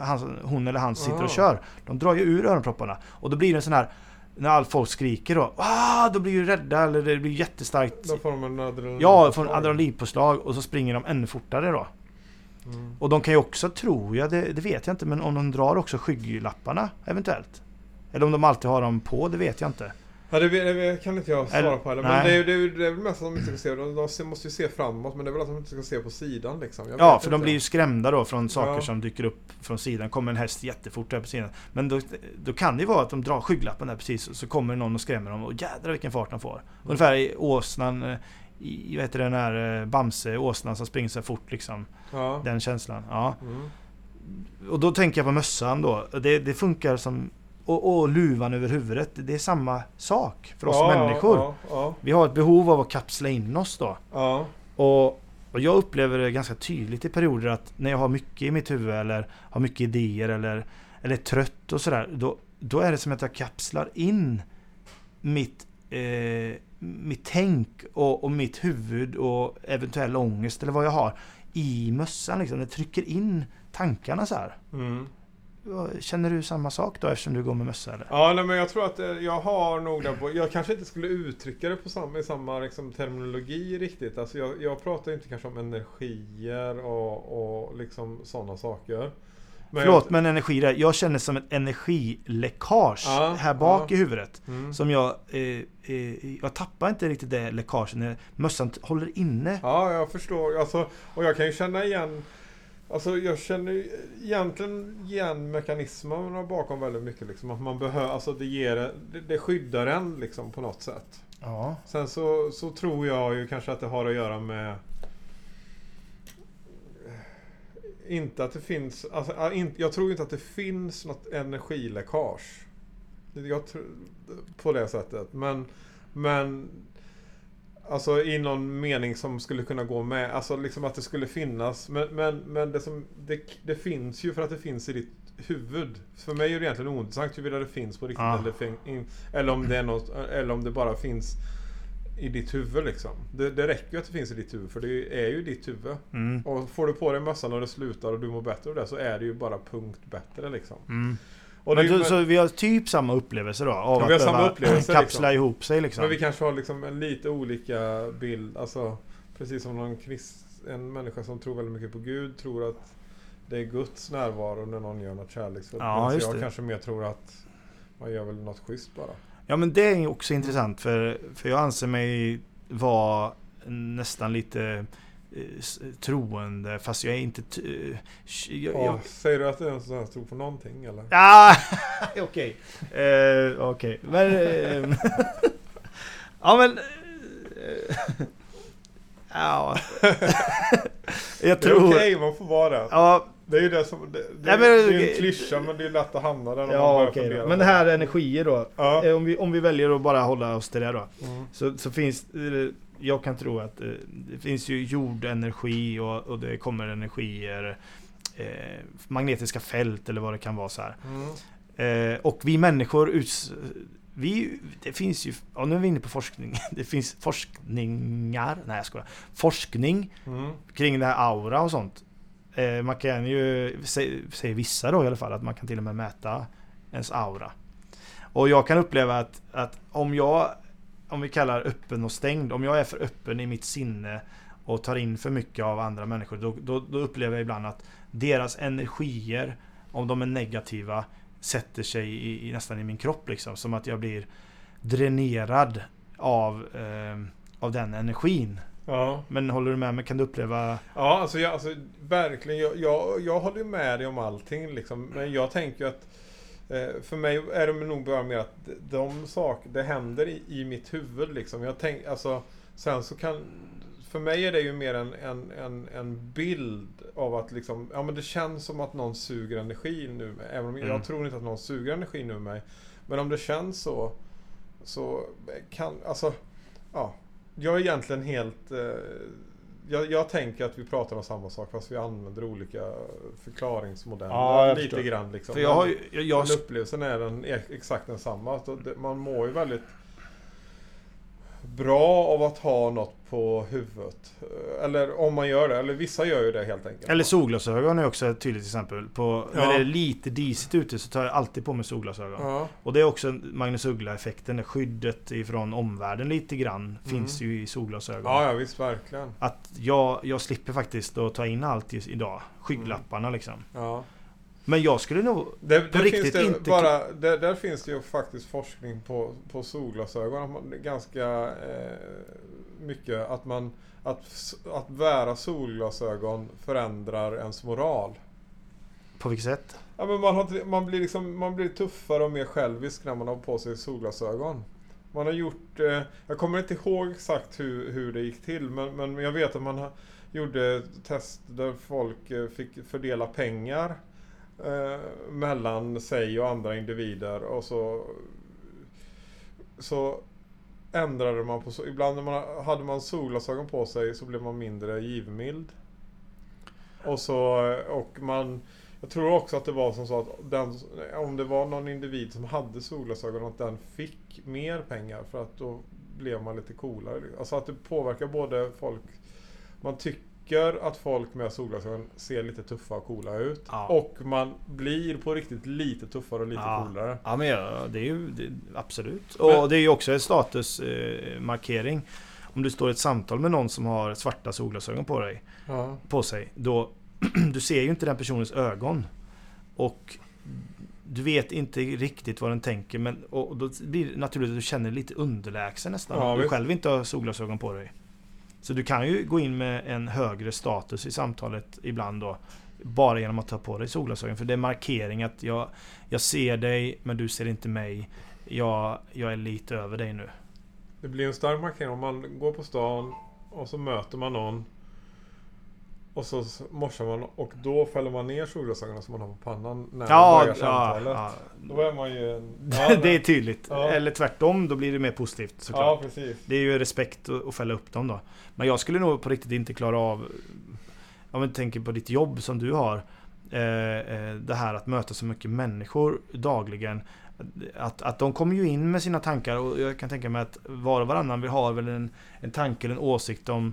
han, hon eller han sitter Ah. och kör. De drar ju ur öronpropparna. Och då blir det en sån här när all folk skriker då. Ah, då blir ju rädda eller det blir jättestarkt. Då får de en adrenalin. Ja, får en adrenalinpåslag och så springer de ännu fortare då. Mm. Och de kan ju också, tror jag, det, det vet jag inte, men om de drar också skygglapparna eventuellt. Eller om de alltid har dem på, det vet jag inte. Ja, det, det kan inte jag svara på heller. Men det är, det, är, det är väl mest att de inte ska se. De, de måste ju se framåt men det är väl att de inte ska se på sidan liksom. Ja, för de inte. blir ju skrämda då från saker Ja. som dyker upp från sidan. Kommer en häst jättefort där på sidan. Men då, då kan det ju vara att de drar skygglappen där precis och så kommer någon och skrämmer dem och jädrar vilken fart de får. Ungefär i åsnan, eh, i, vad heter den här eh, Bamse, åsnan som springer så här fort liksom. Ja. Den känslan. Ja. Mm. Och då tänker jag på mössan då. Det, det funkar som... Och, och luvan över huvudet. Det är samma sak för oss ja, människor. Ja, ja, Vi har ett behov av att kapsla in oss då. Och, och jag upplever det ganska tydligt i perioder att när jag har mycket i mitt huvud eller har mycket idéer eller, eller är trött och sådär. Då, då är det som att jag kapslar in mitt, eh, mitt tänk och, och mitt huvud och eventuell ångest eller vad jag har i mössan. Liksom. Det trycker in tankarna så här. Mm. Känner du samma sak då eftersom du går med mössa eller? Ja, nej, men jag tror att eh, jag har nog det på, Jag kanske inte skulle uttrycka det på samma, i samma liksom, terminologi riktigt. Alltså jag, jag pratar inte kanske om energier och, och liksom sådana saker. Men Förlåt jag, men energi där. Jag känner som ett energiläckage Ja, här bak ja. i huvudet. Mm. Som jag... Eh, eh, jag tappar inte riktigt det läckaget när mössan håller inne. Ja, jag förstår. Alltså, och jag kan ju känna igen Alltså jag känner ju egentligen igen mekanismerna bakom väldigt mycket. Liksom, att man behöver, alltså det, ger, det, det skyddar en liksom, på något sätt. Ja. Sen så, så tror jag ju kanske att det har att göra med inte att det finns, alltså, jag tror inte att det finns något energiläckage. Jag tror, på det sättet. Men, men Alltså i någon mening som skulle kunna gå med. Alltså liksom att det skulle finnas. Men, men, men det, som, det, det finns ju för att det finns i ditt huvud. För mig är det egentligen ointressant huruvida det finns på riktigt. Ja. Eller, fin- eller, om det är något, eller om det bara finns i ditt huvud liksom. Det, det räcker ju att det finns i ditt huvud. För det är ju ditt huvud. Mm. Och får du på dig mössan och det slutar och du mår bättre av det så är det ju bara punkt bättre liksom. Mm. Och Men, du, så vi har typ samma upplevelse då? Av Ja, vi har att samma upplevelse, kapsla liksom. ihop sig liksom. Men vi kanske har liksom en lite olika bild. Alltså, precis som någon krist, en människa som tror väldigt mycket på Gud tror att det är Guds närvaro när någon gör något kärleksfullt. Ja, just jag det. kanske mer tror att man gör väl något schysst bara. Ja men det är också intressant för, för jag anser mig vara nästan lite troende fast jag är inte... t- eh, jag, Ja, jag, säger du att du ens ens tror på någonting eller? Ah, okej. Eh, Okej. Men... eh, ja men... eh, ja. jag Det är tror... okej, man får vara det. Ja, Det är ju det som... Det, det, Nej, men- det är en klyscha men det är lätt att hamna där ja då. på Men det här energier då. Ja. Eh, Om vi, om vi väljer att bara hålla oss till det då. Mm. Så, så finns eh, Jag kan tro att eh, det finns ju jordenergi och, och det kommer energier eh, Magnetiska fält eller vad det kan vara så här. Mm. Eh, och vi människor uts, vi, det finns ju, ja nu är vi inne på forskning. Det finns forskningar, nej jag skojar. Forskning Mm. kring det här aura och sånt. Eh, man kan ju, sä- säger vissa då i alla fall, att man kan till och med mäta ens aura. Och jag kan uppleva att, att om jag, om vi kallar öppen och stängd, om jag är för öppen i mitt sinne och tar in för mycket av andra människor, då, då, då upplever jag ibland att deras energier, om de är negativa, sätter sig i, i, nästan i min kropp liksom. Som att jag blir dränerad av, eh, av den energin. Ja. Men håller du med mig? Kan du uppleva... Ja, alltså, jag, alltså verkligen. Jag, jag, jag håller med dig om allting liksom. Men jag tänker att för mig är det nog bara mer att de saker, det händer i, i mitt huvud liksom. Jag tänk, alltså, sen så kan för mig är det ju mer en, en, en, en bild av att liksom, ja men det känns som att någon suger energi nu. Även om mm. jag tror inte att någon suger energi nu mig. Men om det känns så, så kan, alltså, ja. Jag är egentligen helt... Eh, jag, jag, tänker att vi pratar om samma sak fast vi använder olika förklaringsmodeller. Ja, lite grann liksom. För jag har, jag, jag... Men upplevelsen är den exakt densamma. Man mår ju väldigt bra av att ha något på huvudet. Eller om man gör det, eller vissa gör ju det helt enkelt. Eller solglasögon är också ett tydligt exempel. På, ja. När det är lite disigt ute så tar jag alltid på mig solglasögon. Ja. Och det är också Magnus Uggla-effekten. Skyddet ifrån omvärlden lite grann mm. finns ju i solglasögon. Ja, ja visst verkligen. Att jag, jag slipper faktiskt att ta in allt idag. Skygglapparna mm. liksom. Ja. Men jag skulle nog det, på riktigt finns det inte... Bara, där, där, finns det ju faktiskt forskning på, på solglasögon. Ganska eh, mycket att man... Att, att bära solglasögon förändrar ens moral. På vilket sätt? Ja, men man, har, man, blir liksom, man blir tuffare och mer självisk när man har på sig solglasögon. Man har gjort... Eh, jag kommer inte ihåg exakt hur, hur det gick till men, men jag vet att man ha, gjorde test där folk eh, fick fördela pengar eh, mellan sig och andra individer och så så ändrade man på ibland när man hade man solglasögon på sig så blev man mindre givmild. Och så och man jag tror också att det var som så att den, om det var någon individ som hade solglasögon att den fick mer pengar för att då blev man lite coolare. Alltså att det påverkar både folk man tycker tycker att folk med solglasögon ser lite tuffa och coola ut. Ja. Och man blir på riktigt lite tuffare och lite ja. coolare. Ja men ja, det är ju det, absolut. Men, och det är ju också en statusmarkering. Eh, om du står i ett samtal med någon som har svarta solglasögon på dig. Ja. På sig. Då, du ser ju inte den personens ögon. Och du vet inte riktigt vad den tänker men och då blir det naturligt att du känner dig lite underlägsen nästan. Ja, du själv inte har solglasögon på dig. Så du kan ju gå in med en högre status i samtalet ibland då. Bara genom att ta på dig solglasögon. För det är markering att jag, jag ser dig men du ser inte mig. Jag, jag är lite över dig nu. Det blir en stark markering om man går på stan och så möter man någon och så morsar man och då fäller man ner solglasögonen som man har på pannan när ja, man börjar samtalet. Ja, ja. Då är man ju... Ja, det är tydligt. Ja. Eller tvärtom, då blir det mer positivt såklart. Ja, precis. Det är ju respekt att fälla upp dem då. Men jag skulle nog på riktigt inte klara av... Om man tänker på ditt jobb som du har. Eh, eh, det här att möta så mycket människor dagligen. Att, att de kommer ju in med sina tankar och jag kan tänka mig att var och varannan vill ha väl en, en tanke eller en åsikt om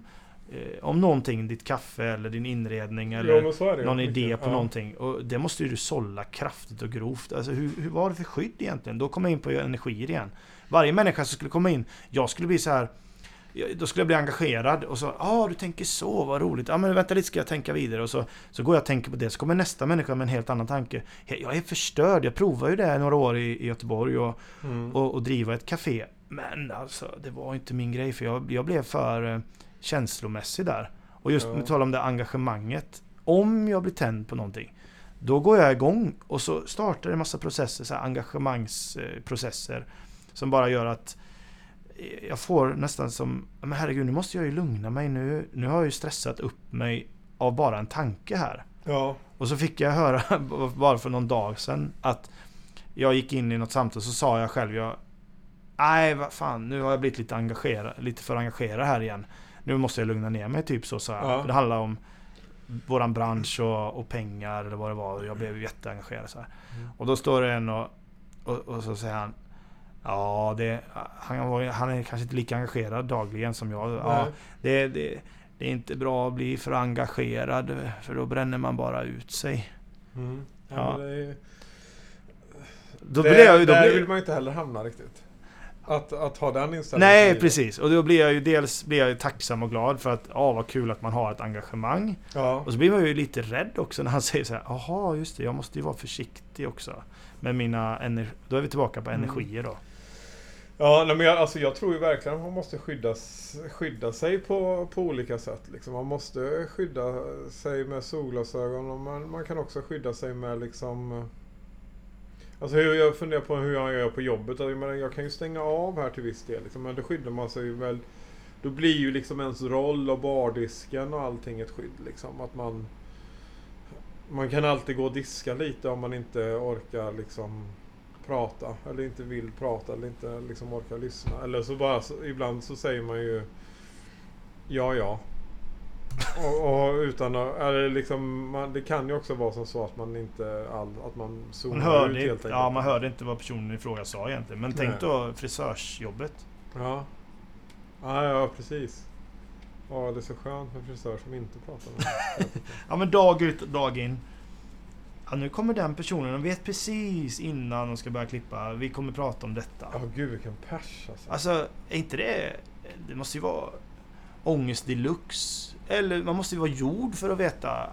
om någonting, ditt kaffe eller din inredning eller jo, någon idé på ja. någonting. Och det måste ju du sålla kraftigt och grovt. Alltså hur, hur var det för skydd egentligen? Då kommer jag in på energier igen. Varje människa som skulle komma in, jag skulle bli så här. Då skulle jag bli engagerad och så, ja ah, du tänker så, vad roligt. Ja ah, men vänta lite ska jag tänka vidare och så, så går jag och tänker på det. Så kommer nästa människa med en helt annan tanke. Jag är förstörd, jag provade ju det några år i, i Göteborg och, mm. och, och driva ett café. Men alltså, det var inte min grej för jag, jag blev för eh, känslomässig där. Och just med tal om det engagemanget. Om jag blir tänd på någonting. Då går jag igång och så startar en massa processer, så engagemangsprocesser. Som bara gör att jag får nästan som, men herregud nu måste jag ju lugna mig nu. Nu har jag ju stressat upp mig av bara en tanke här. Ja. Och så fick jag höra bara för någon dag sedan att jag gick in i något samtal så sa jag själv jag Nej vad fan nu har jag blivit lite engagerad, lite för engagerad här igen nu måste jag lugna ner mig typ så. så ja. Det handlar om våran bransch och, och, pengar eller vad det var. Jag blev jätteengagerad så mm. Och då står det en och, och, och, så säger han Ja, det, han, var, han är kanske inte lika engagerad dagligen som jag. Ja, det, det, det, är inte bra att bli för engagerad för då bränner man bara ut sig. Mm. Ja, ja. Är, Då det, blir jag ju... Då där blir, vill man ju inte heller hamna riktigt. Att, att ha den inställningen. Nej, precis. Och då blir jag ju dels blir jag ju tacksam och glad för att ja, vad kul att man har ett engagemang. Ja. Och så blir man ju lite rädd också när han säger så här, jaha just det, jag måste ju vara försiktig också. Med mina energi... Då är vi tillbaka på Mm. energier då. Ja, nej, men jag, alltså, jag tror ju verkligen att man måste skydda, skydda sig på, på olika sätt. Liksom. Man måste skydda sig med solglasögon och man, man kan också skydda sig med liksom... Alltså hur jag funderar på hur jag gör på jobbet. Alltså, jag, menar, jag kan ju stänga av här till viss del. Liksom, men då skyddar man sig väl... Då blir ju liksom ens roll och bardisken och allting ett skydd. Liksom. Att man... Man kan alltid gå och diska lite om man inte orkar liksom prata eller inte vill prata eller inte liksom orkar lyssna. Eller så bara så, ibland så säger man ju ja ja. Och, och utan eller liksom, man, det kan ju också vara som så att man inte all, att man zoomar Man hörde, ut helt enkelt. ja, man hörde inte vad personen i fråga sa egentligen. Men tänk Nej. då frisörsjobbet. Ja. Ja, ja precis. Ja, det är så skönt med frisör som inte pratar med Ja men dag ut och dag in. Ja, nu kommer den personen och vet precis innan de ska börja klippa. Vi kommer prata om detta. Ja, gud vilken pers alltså. Alltså, är inte det... Det måste ju vara ångest deluxe. Eller man måste ju vara gjord för att veta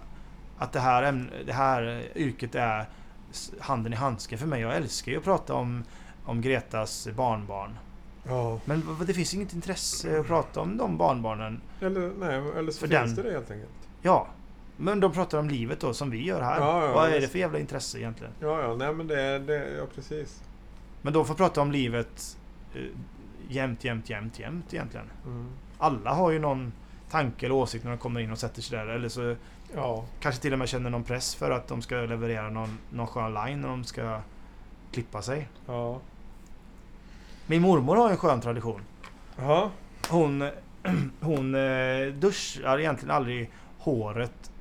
att det här, ämne, det här yrket är handen i handsken för mig. Jag älskar ju att prata om, om Gretas barnbarn. Ja. Men det finns inget intresse att prata om de barnbarnen. Eller, nej, eller så För finns den- det det helt enkelt. Ja, men de pratar om livet då som vi gör här. Ja, ja, vad är det för jävla intresse egentligen? Ja, ja, nej men det är det, ja precis. Men de får prata om livet eh, jämt, jämt, jämt, jämt egentligen. Mm. Alla har ju någon tanke eller åsikt när de kommer in och sätter sig där. Eller så Ja. kanske till och med känner någon press för att de ska leverera någon, någon skön line när de ska klippa sig. Ja. Min mormor har en skön tradition. Jaha. Hon, hon eh, duschar egentligen aldrig håret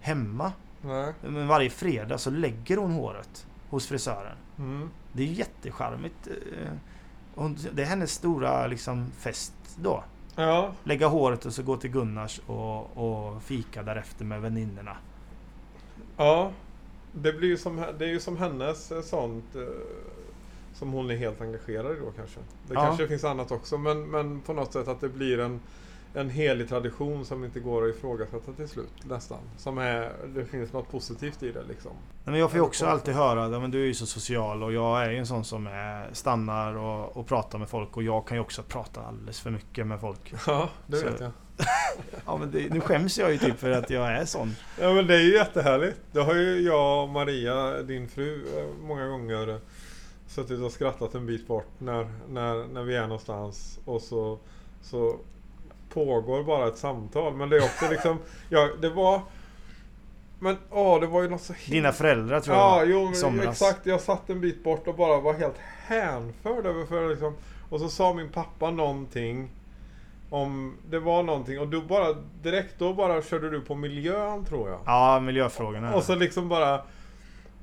hemma. Nej. Men varje fredag så lägger hon håret hos frisören. Mm. Det är jättecharmigt. eh, det är hennes stora liksom, fest då. Ja. Lägga håret och så gå till Gunnars och, och fika därefter med väninnorna. Ja. Det blir ju som, det är ju som hennes eh, sånt eh, som hon är helt engagerad i då kanske. Det Ja. kanske finns annat också men, men på något sätt att det blir en, en helig tradition som inte går att ifrågasätta till slut nästan. Som är, det finns något positivt i det liksom. Nej, Men jag får ju också alltid höra att men du är ju så social och jag är ju en sån som är, stannar och, och pratar med folk och jag kan ju också prata alldeles för mycket med folk. Ja, det Så- vet jag. Ja, men det, nu skäms jag ju typ för att jag är sån. Ja men det är ju jättehärligt. Det har ju jag och Maria, din fru, eh, många gånger eh, suttit och skrattat en bit bort när, när, när vi är någonstans och så, så pågår bara ett samtal. Men det är också liksom, ja det var men åh, det var ju något så himla... Dina föräldrar tror Ja, jag jo, i men somras. exakt. Jag satt en bit bort och bara var helt hänförd över för liksom, Och så sa min pappa någonting om, det var någonting och du bara direkt då bara körde du på miljön tror jag. Ja, miljöfrågorna. Och så liksom bara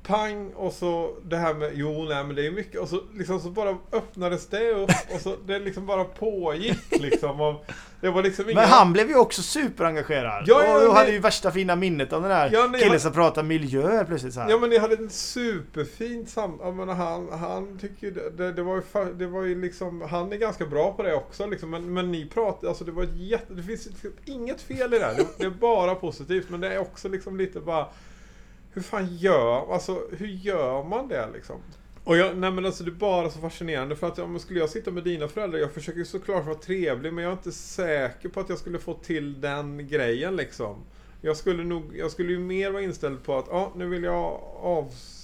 pang och så det här med jo nej men det är mycket och så liksom så bara öppnades det upp och så det liksom bara pågick liksom. Och det var liksom inga... Men han blev ju också superengagerad. Ja, ja, och men- hade ju värsta fina minnet av den där Ja, nej, killen som pratar miljö plötsligt så här. Ja men ni hade en superfint sam... Jag menar, han, han tycker ju det, det, det var ju fa- det var ju liksom... Han är ganska bra på det också liksom. Men, men ni pratar... Alltså det var ett jätte... Det finns liksom inget fel i det här. Det, det är bara positivt. Men det är också liksom lite bara... Hur fan gör... Alltså hur gör man det liksom? Och jag, nej men alltså det är bara så fascinerande för att om skulle jag sitta med dina föräldrar, jag försöker ju såklart vara trevlig men jag är inte säker på att jag skulle få till den grejen liksom. Jag skulle nog, jag skulle ju mer vara inställd på att, ja nu vill jag avs...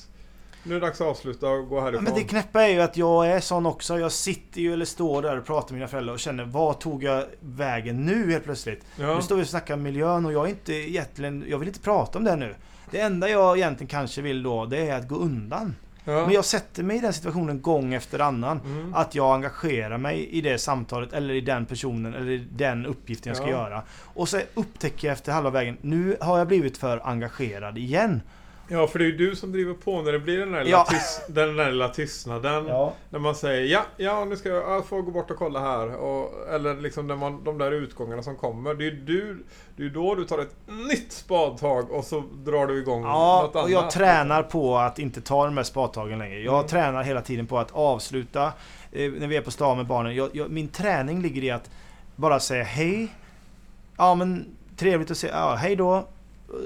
Nu är det dags att avsluta och gå Ja, härifrån. men det knäppa är ju att jag är sån också. Jag sitter ju eller står där och pratar med mina föräldrar och känner vad tog jag vägen nu helt plötsligt? ja. Nu står vi och snackar miljön och jag är inte egentligen, jag vill inte prata om det nu. Det enda jag egentligen kanske vill då, det är att gå undan. ja. Men jag sätter mig i den situationen gång efter annan. Mm. Att jag engagerar mig i det samtalet eller i den personen eller i den uppgiften jag ska Ja. göra. Och så upptäcker jag efter halva vägen, nu har jag blivit för engagerad igen. Ja, för det är ju du som driver på när det blir den där lilla, Ja. tys- den där lilla tystnaden. Ja. När man säger ja, ja nu ska jag, jag får gå bort och kolla här. Och, eller liksom när man, de där utgångarna som kommer. Det är ju du, det är ju då du tar ett nytt spadtag och så drar du igång Ja, något och annat. jag tränar på att inte ta de här spadtagen längre. Jag Mm. tränar hela tiden på att avsluta eh, när vi är på stan med barnen. Jag, jag, min träning ligger i att bara säga hej. Ja men trevligt att se. Ja, hej då.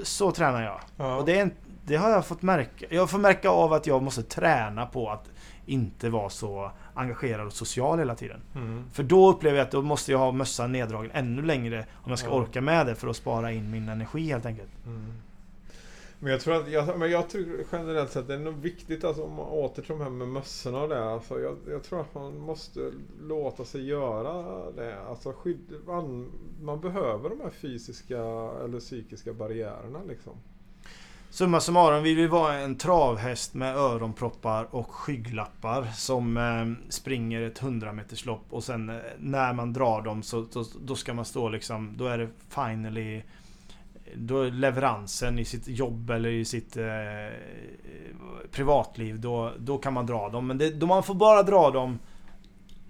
Så tränar jag. Ja. Och det, är en, det har jag fått märka. Jag får märka av att jag måste träna på att inte vara så engagerad och social hela tiden. Mm. För då upplever jag att då måste jag ha mössan neddragen ännu längre om jag ska Ja. orka med det för att spara in min energi helt enkelt. Mm. Men jag tror att, jag, men jag tror generellt sett det är nog viktigt alltså, om man åter till de här med mössorna och det. Alltså, jag, jag tror att man måste låta sig göra det. Alltså, skydd, man, man behöver de här fysiska eller psykiska barriärerna liksom. Summa summarum, vi vill vara en travhäst med öronproppar och skygglappar som eh, springer ett 100 meters lopp och sen eh, när man drar dem så då, då ska man stå liksom, då är det finally då är leveransen i sitt jobb eller i sitt eh, privatliv, då, då kan man dra dem. Men det, då man får bara dra dem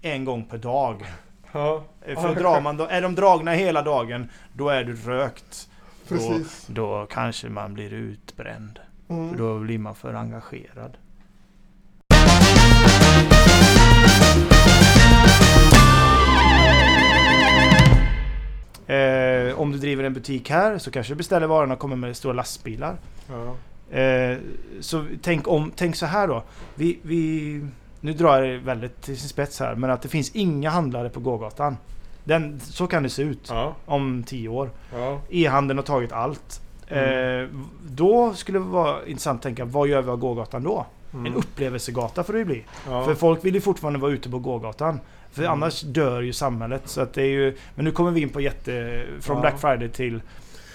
en gång per dag. Ja, Eh, För drar man, då, är de dragna hela dagen, då är du rökt. Då, precis. då kanske man blir utbränd. För Mm. då blir man för engagerad. Eh, om du driver en butik här så kanske du beställer varorna och kommer med stora lastbilar. Ja. Eh, så tänk, om, tänk så här då. Vi, vi, nu drar jag det väldigt till sin spets här, men att det finns inga handlare på gågatan. Den, så kan det se ut Ja. om tio år. Ja. E-handeln har tagit allt. Eh, då skulle det vara intressant att tänka, vad gör vi av gågatan då? Mm. En upplevelsegata får det ju bli. Ja. För folk vill ju fortfarande vara ute på gågatan. För Mm. annars dör ju samhället. Så att det är ju, men nu kommer vi in på jätte... Från. Black Friday till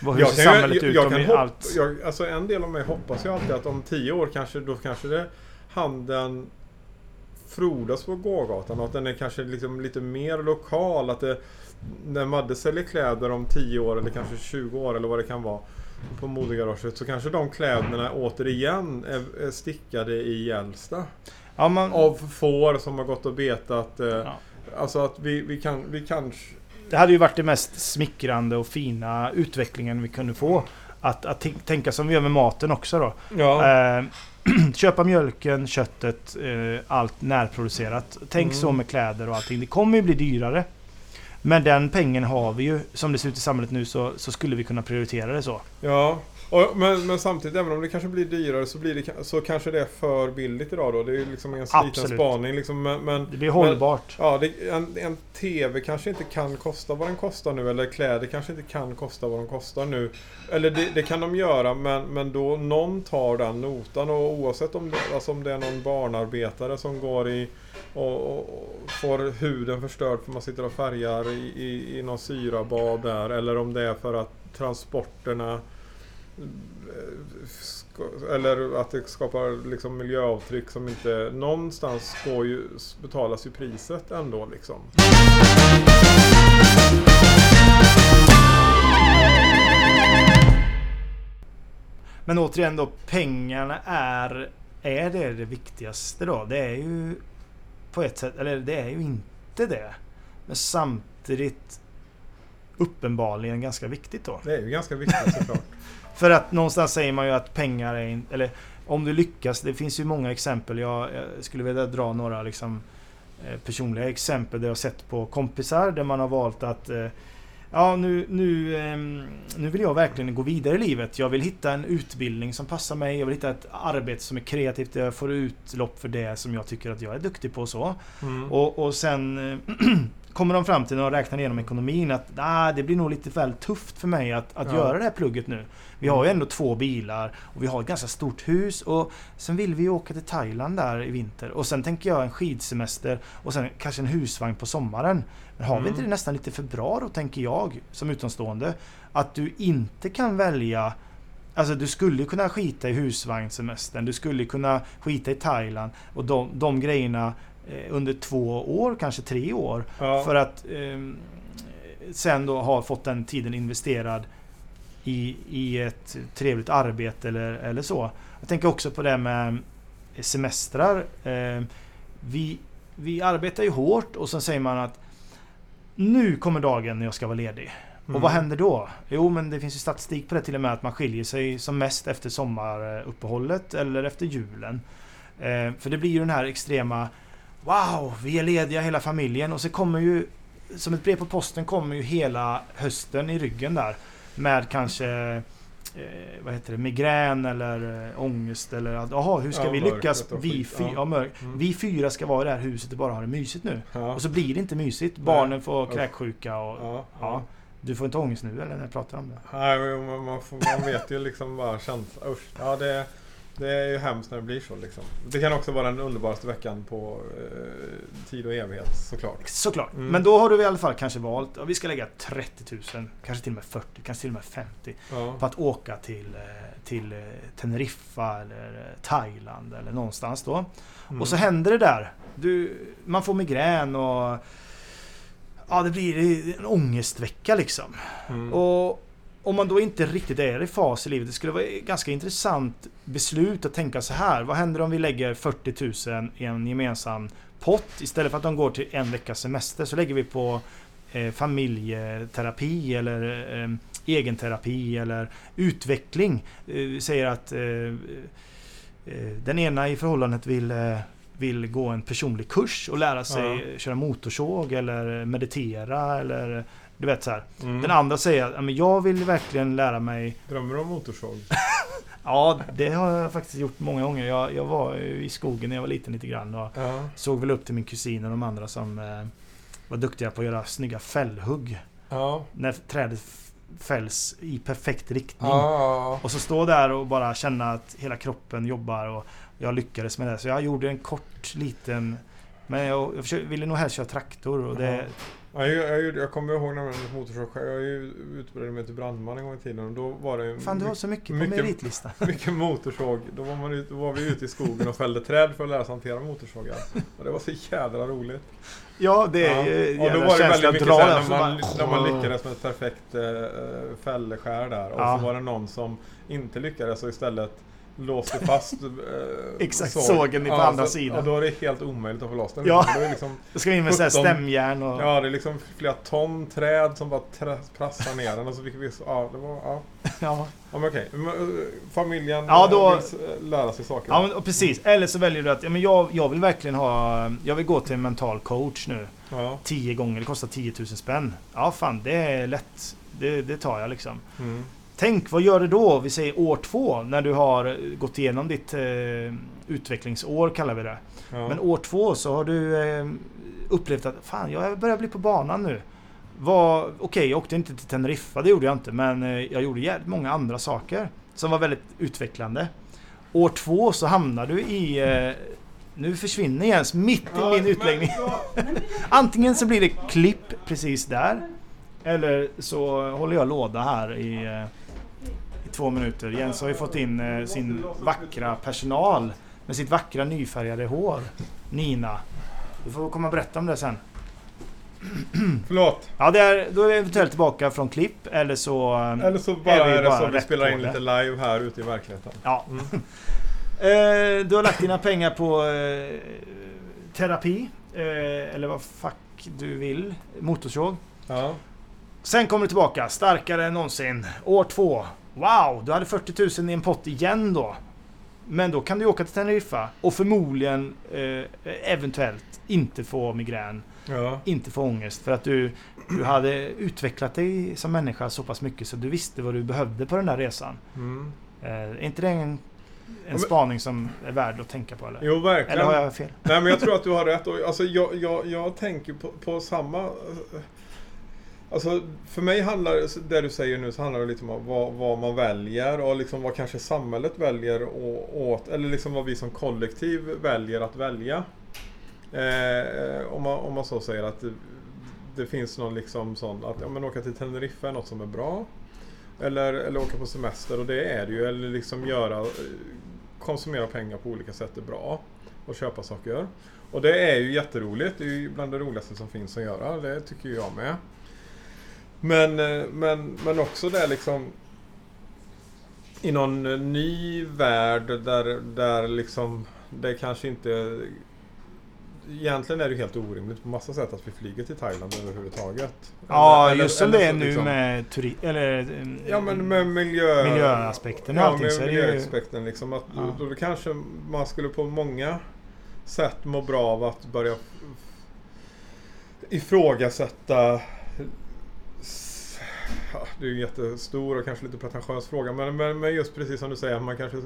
vad, hur Jag ser kan, samhället jag, ut jag om kan allt... jag, alltså en del av mig hoppas ju alltid att om tio år kanske då kanske det handeln frodas på gågatan och att den är kanske liksom lite mer lokal. Att det, när Madde säljer kläder om 10 år eller kanske 20 år eller vad det kan vara på modegaraget så kanske de kläderna återigen är, är stickade i Gällsta. Ja, man, Av får som har gått och betat. Eh, Ja. Alltså att vi, vi kan, vi kanske... Det hade ju varit det mest smickrande och fina utvecklingen vi kunde få. Att, att tän- tänka som vi gör med maten också då. Ja. Eh, köpa mjölken, köttet, eh, allt närproducerat. Tänk Mm. så med kläder och allting. Det kommer ju bli dyrare. Men den pengen har vi ju. Som det ser ut i samhället nu så, så skulle vi kunna prioritera det så. Ja, och, men, men samtidigt även om det kanske blir dyrare så, blir det, så kanske det är för billigt idag då. Det är liksom en liten Absolut. spaning liksom. Men, men, Det blir hållbart. ja, det, en, en TV kanske inte kan kosta vad den kostar nu. Eller kläder kanske inte kan kosta vad de kostar nu. Eller det, det kan de göra men, men då någon tar den notan. Och oavsett om det, alltså om det är någon barnarbetare som går i och, och, och får huden förstörd för man sitter och färgar i, i, i någon syrabad där. Eller om det är för att transporterna eller att det skapar liksom miljöavtryck som inte någonstans går ju, betalas ju priset ändå liksom. Men återigen då, pengarna är... Är det det viktigaste då? Det är ju på ett sätt, eller det är ju inte det. Men samtidigt uppenbarligen ganska viktigt då. Det är ju ganska viktigt såklart. För att någonstans säger man ju att pengar är in, eller om du lyckas, det finns ju många exempel. Jag, jag skulle vilja dra några liksom eh, personliga exempel där jag har sett på kompisar där man har valt att eh, Ja nu, nu, ehm, nu vill jag verkligen gå vidare i livet. Jag vill hitta en utbildning som passar mig. Jag vill hitta ett arbete som är kreativt där jag får utlopp för det som jag tycker att jag är duktig på. så. Mm. Och, och sen eh, kommer de fram till när de räknar igenom ekonomin att nah, det blir nog lite väl tufft för mig att, att Ja. göra det här plugget nu. Vi har ju ändå två bilar och vi har ett ganska stort hus och sen vill vi ju åka till Thailand där i vinter och sen tänker jag en skidsemester och sen kanske en husvagn på sommaren. Men har vi Mm. inte det nästan lite för bra då tänker jag som utomstående? Att du inte kan välja Alltså du skulle kunna skita i husvagnssemestern, du skulle kunna skita i Thailand och de, de grejerna under två år, kanske tre år. Ja. För att ehm, sen då ha fått den tiden investerad i, i ett trevligt arbete eller, eller så. Jag tänker också på det med semestrar. Eh, vi, vi arbetar ju hårt och sen säger man att nu kommer dagen när jag ska vara ledig. Mm. Och vad händer då? Jo men det finns ju statistik på det till och med att man skiljer sig som mest efter sommaruppehållet eller efter julen. Eh, för det blir ju den här extrema Wow, vi är lediga hela familjen och så kommer ju Som ett brev på posten kommer ju hela hösten i ryggen där. Med kanske eh, vad heter det, migrän eller eh, ångest eller jaha, hur ska ja, vi lyckas? Vi, fy, ja. mörk. Mm. vi fyra ska vara i det här huset och bara ha det mysigt nu. Ja. Och så blir det inte mysigt. Barnen får kräksjuka och... Ja, Du får inte ångest nu eller när jag pratar om det? Nej, man, man, får, man vet ju liksom bara känslan. Usch. Ja, det, det är ju hemskt när det blir så liksom. Det kan också vara den underbaraste veckan på eh, tid och evighet såklart. Såklart. Mm. Men då har du i alla fall kanske valt att vi ska lägga 30 000, kanske till och med 40, kanske till och med 50 ja. på att åka till, eh, till eh, Teneriffa eller eh, Thailand eller någonstans då. Mm. Och så händer det där. Du, man får migrän och Ja, det blir en ångestvecka liksom. Mm. Och om man då inte riktigt är i fas i livet. Det skulle vara ett ganska intressant beslut att tänka så här. Vad händer om vi lägger 40 000 i en gemensam pott? Istället för att de går till en veckas semester så lägger vi på eh, familjeterapi eller eh, egenterapi eller utveckling. Eh, säger att eh, eh, den ena i förhållandet vill eh, vill gå en personlig kurs och lära sig ja. köra motorsåg eller meditera eller du vet så mm. Den andra säger att jag vill verkligen lära mig... Drömmer du om motorsåg? ja, det har jag faktiskt gjort många gånger. Jag, jag var i skogen när jag var liten lite grann och ja. såg väl upp till min kusin och de andra som eh, var duktiga på att göra snygga fällhugg. Ja. När trädet fälls i perfekt riktning. Ja. Och så stå där och bara känna att hela kroppen jobbar och jag lyckades med det. Så jag gjorde en kort liten men jag, jag försökte, ville nog helst köra traktor och det, Ja, jag, jag, jag kommer ihåg när jag var motorsåg Jag utbildade mig till brandman en gång i tiden och då var det... Fan du har så mycket på mycket. Mycket motorsåg. Då var, man då var vi ute i skogen och fällde träd för att lära sig hantera motorsågar. Och det var så jävla roligt. Ja, det är ju ja. Och då var det väldigt mycket sen när man, när man lyckades med ett perfekt äh, fällskär där. Och ja. så var det någon som inte lyckades och istället låste fast eh, Exakt, såg. sågen på ja, andra så, sidan. Och då är det helt omöjligt att få loss den. Ja, det, är liksom det ska in med 17, stämjärn och... Ja, det är liksom flera ton träd som bara prassar ner den. Och så fick vi... Ja, det var... Ja. ja. ja men okej. Eh, familjen ja, då, vill lära sig saker. Ja, men, precis. Eller så väljer du att ja, men jag, jag vill verkligen ha... Jag vill gå till en mental coach nu. Ja. Tio gånger. Det kostar 10 000 spänn. Ja, fan det är lätt. Det, det tar jag liksom. Mm. Tänk, vad gör du då? Vi säger år två, när du har gått igenom ditt eh, utvecklingsår, kallar vi det. Ja. Men år två så har du eh, upplevt att fan, jag börjar bli på banan nu. Okej, okay, jag åkte inte till Teneriffa, det gjorde jag inte. Men eh, jag gjorde jävligt många andra saker som var väldigt utvecklande. År två så hamnar du i... Eh, nu försvinner Jens mitt i min utläggning. Antingen så blir det klipp precis där. Eller så håller jag låda här i, eh, i två minuter. Jens har ju fått in eh, sin vackra personal med sitt vackra nyfärgade hår. Nina. Du får komma och berätta om det sen. Förlåt. Ja, det är, då är vi eventuellt tillbaka från klipp eller så... Eh, eller så bara är, vi är det så att vi spelar in lite live här ute i verkligheten. Ja. Mm. du har lagt dina pengar på terapi. eller vad fuck du vill. Motorsåg. Ja. Sen kommer du tillbaka, starkare än någonsin. År två. Wow, du hade 40 000 i en pott igen då. Men då kan du åka till Teneriffa och förmodligen, eh, eventuellt, inte få migrän. Ja. Inte få ångest. För att du, du hade utvecklat dig som människa så pass mycket så du visste vad du behövde på den där resan. Mm. Eh, är inte det en, en spaning som är värd att tänka på? Eller? Jo, verkligen. Eller har jag fel? Nej, men jag tror att du har rätt. Alltså, jag, jag, jag tänker på, på samma Alltså, för mig handlar det du säger nu så handlar det lite om vad, vad man väljer och liksom vad kanske samhället väljer åt, eller liksom vad vi som kollektiv väljer att välja. Eh, om, man, om man så säger att det, det finns någon liksom sån att ja, men åka till Teneriffa är något som är bra. Eller, eller åka på semester och det är det ju. Eller liksom göra, konsumera pengar på olika sätt är bra. Och köpa saker. Och det är ju jätteroligt. Det är ju bland det roligaste som finns att göra. Det tycker jag med. Men, eh, men, men också det liksom i någon eh, ny värld där, där liksom det kanske inte... Egentligen är det helt orimligt på massa sätt att vi flyger till Thailand överhuvudtaget. Ja, Eller- just som det är nu liksom- med turi- eller, mm, Ja men med miljö... miljöaspekten och Ja, allting med så är det ju... miljöaspekten liksom. Att Ja. då, då kanske man skulle på många sätt må bra av att börja ifrågasätta ja, det är ju en jättestor och kanske lite pretentiös fråga men, men, men just precis som du säger, man kanske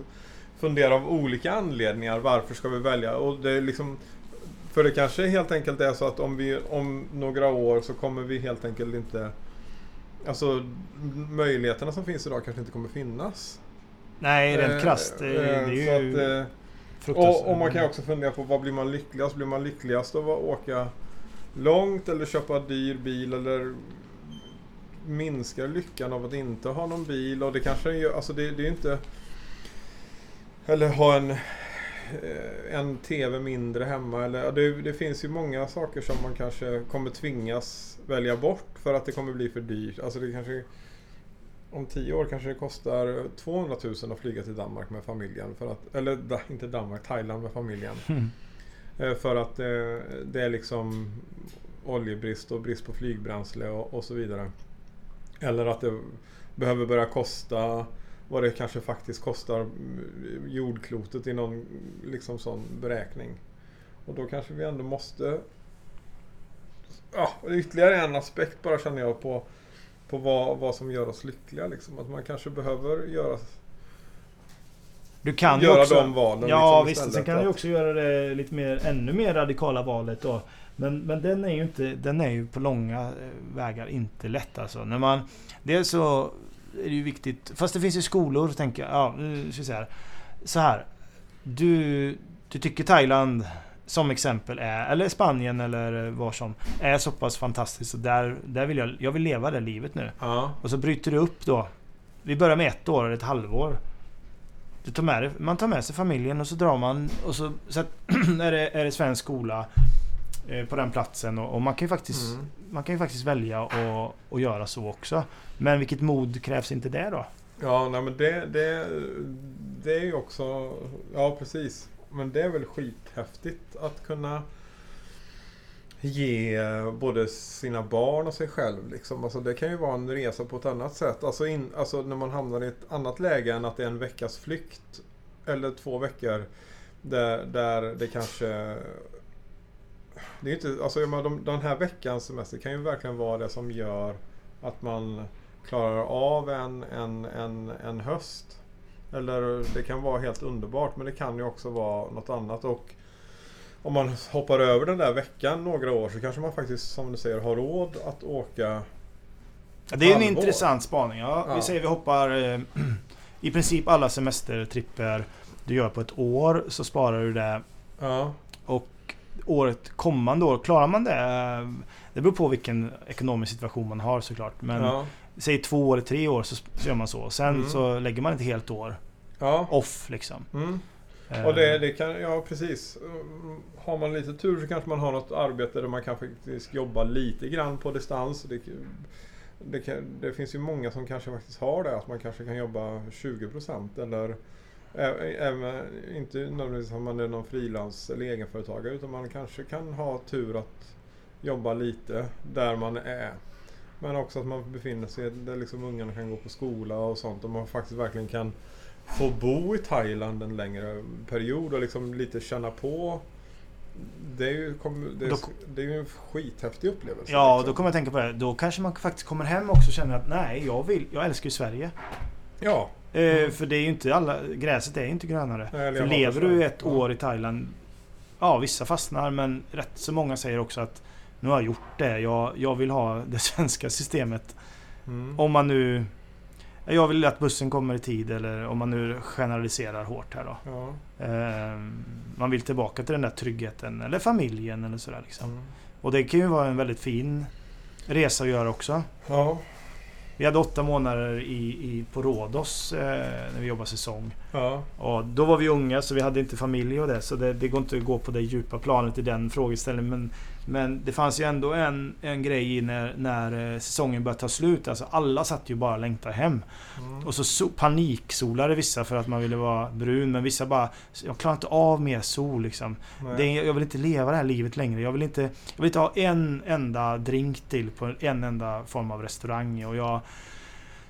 funderar av olika anledningar varför ska vi välja och det är liksom för det kanske helt enkelt är så att om vi om några år så kommer vi helt enkelt inte Alltså möjligheterna som finns idag kanske inte kommer finnas. Nej, rent Eh, krasst. Det, det eh, är ju att, eh, och, och man kan också fundera på vad blir man lyckligast? Blir man lyckligast av att åka långt eller köpa dyr bil eller minskar lyckan av att inte ha någon bil? Och det kanske är, alltså det, det är inte... Eller ha en, eh, en TV mindre hemma. Eller, det, det finns ju många saker som man kanske kommer tvingas välja bort för att det kommer bli för dyrt. Alltså det kanske... Om tio år kanske det kostar 200 000 att flyga till Danmark med familjen. För att, eller inte Danmark, Thailand med familjen. Mm. Eh, För att eh, det är liksom oljebrist och brist på flygbränsle och, och så vidare. Eller att det behöver börja kosta vad det kanske faktiskt kostar jordklotet i någon liksom sån beräkning. Och då kanske vi ändå måste... Ja, ytterligare en aspekt bara känner jag på, på vad, vad som gör oss lyckliga. Liksom. Att man kanske behöver göra, Du kan göra också... de valen. Ja liksom, visst, sen kan du också göra det lite mer, ännu mer radikala valet då. Men, men den är ju inte, den är ju på långa eh, vägar inte lätt alltså. När man, dels så är det ju viktigt, fast det finns ju skolor tänker jag, ja nu ska vi här. Så här. Du, du tycker Thailand som exempel är, eller Spanien eller var som, är så pass fantastiskt. Och där, där vill jag, jag vill leva det livet nu. Ja, Och så bryter du upp då. Vi börjar med ett år eller ett halvår. Du tar med dig, man tar med sig familjen och så drar man och så, så att, är, det, är det svensk skola eh, på den platsen och, och man kan ju faktiskt Mm. Man kan ju faktiskt välja att och göra så också. Men vilket mod krävs inte det då? Ja, nej men det, det, det är ju också... Ja, precis. Men det är väl skithäftigt att kunna ge både sina barn och sig själv. Liksom. Alltså, det kan ju vara en resa på ett annat sätt. Alltså, in, alltså när man hamnar i ett annat läge än att det är en veckas flykt. Eller två veckor. Där, där det kanske... Det är inte, alltså, jag menar, de, den här veckans semester kan ju verkligen vara det som gör att man klarar av en, en, en, en höst. Eller det kan vara helt underbart men det kan ju också vara något annat. Och om man hoppar över den där veckan några år så kanske man faktiskt som du säger har råd att åka. Ja, det är en Halvår. intressant spaning. Ja, Ja. Vi säger vi hoppar eh, i princip alla semestertripper du gör på ett år så sparar du det Ja, året kommande år. Klarar man det? Det beror på vilken ekonomisk situation man har såklart. Men ja, säg två eller tre år så, så gör man så. Sen Mm. så lägger man ett helt år ja. off liksom. Mm. Eh, Och det, det kan, ja precis. Har man lite tur så kanske man har något arbete där man kan faktiskt jobba lite grann på distans. Det, det, kan, det finns ju många som kanske faktiskt har det. Att man kanske kan jobba 20% eller även, inte nödvändigtvis om man är någon frilans eller egenföretagare utan man kanske kan ha tur att jobba lite där man är. Men också att man befinner sig där liksom ungarna kan gå på skola och sånt och man faktiskt verkligen kan få bo i Thailand en längre period och liksom lite känna på det är ju, kom- det är, Då- det är en skithäftig upplevelse. Ja, liksom. då kommer jag tänka på det. Då kanske man faktiskt kommer hem också och känner att nej, jag vill, jag älskar ju Sverige. Ja, Eh, Mm. För det är ju inte alla, gräset är ju inte grönare. Nej, För lever du ett år i Thailand Ja, vissa fastnar men rätt så många säger också att Nu har jag gjort det. Jag, jag vill ha det svenska systemet. mm. Om man nu Jag vill att bussen kommer i tid eller om man nu generaliserar hårt här då. ja. Eh, man vill tillbaka till den där tryggheten eller familjen eller sådär liksom. Mm. Och det kan ju vara en väldigt fin resa att göra också. ja, Vi hade åtta månader i, i, på Rhodos eh, när vi jobbade säsong. ja, Och då var vi unga så vi hade inte familj och det. Så det, det går inte att gå på det djupa planet i den frågeställningen. Men Men det fanns ju ändå en, en grej i när, när eh, säsongen började ta slut. Alltså alla satt ju bara och längtade hem. Mm. Och så so paniksolade vissa för att man ville vara brun. Men vissa bara... Jag klarar inte av mer sol liksom. Det, jag vill inte leva det här livet längre. Jag vill inte, jag vill inte ha en enda drink till på en enda form av restaurang. Och jag,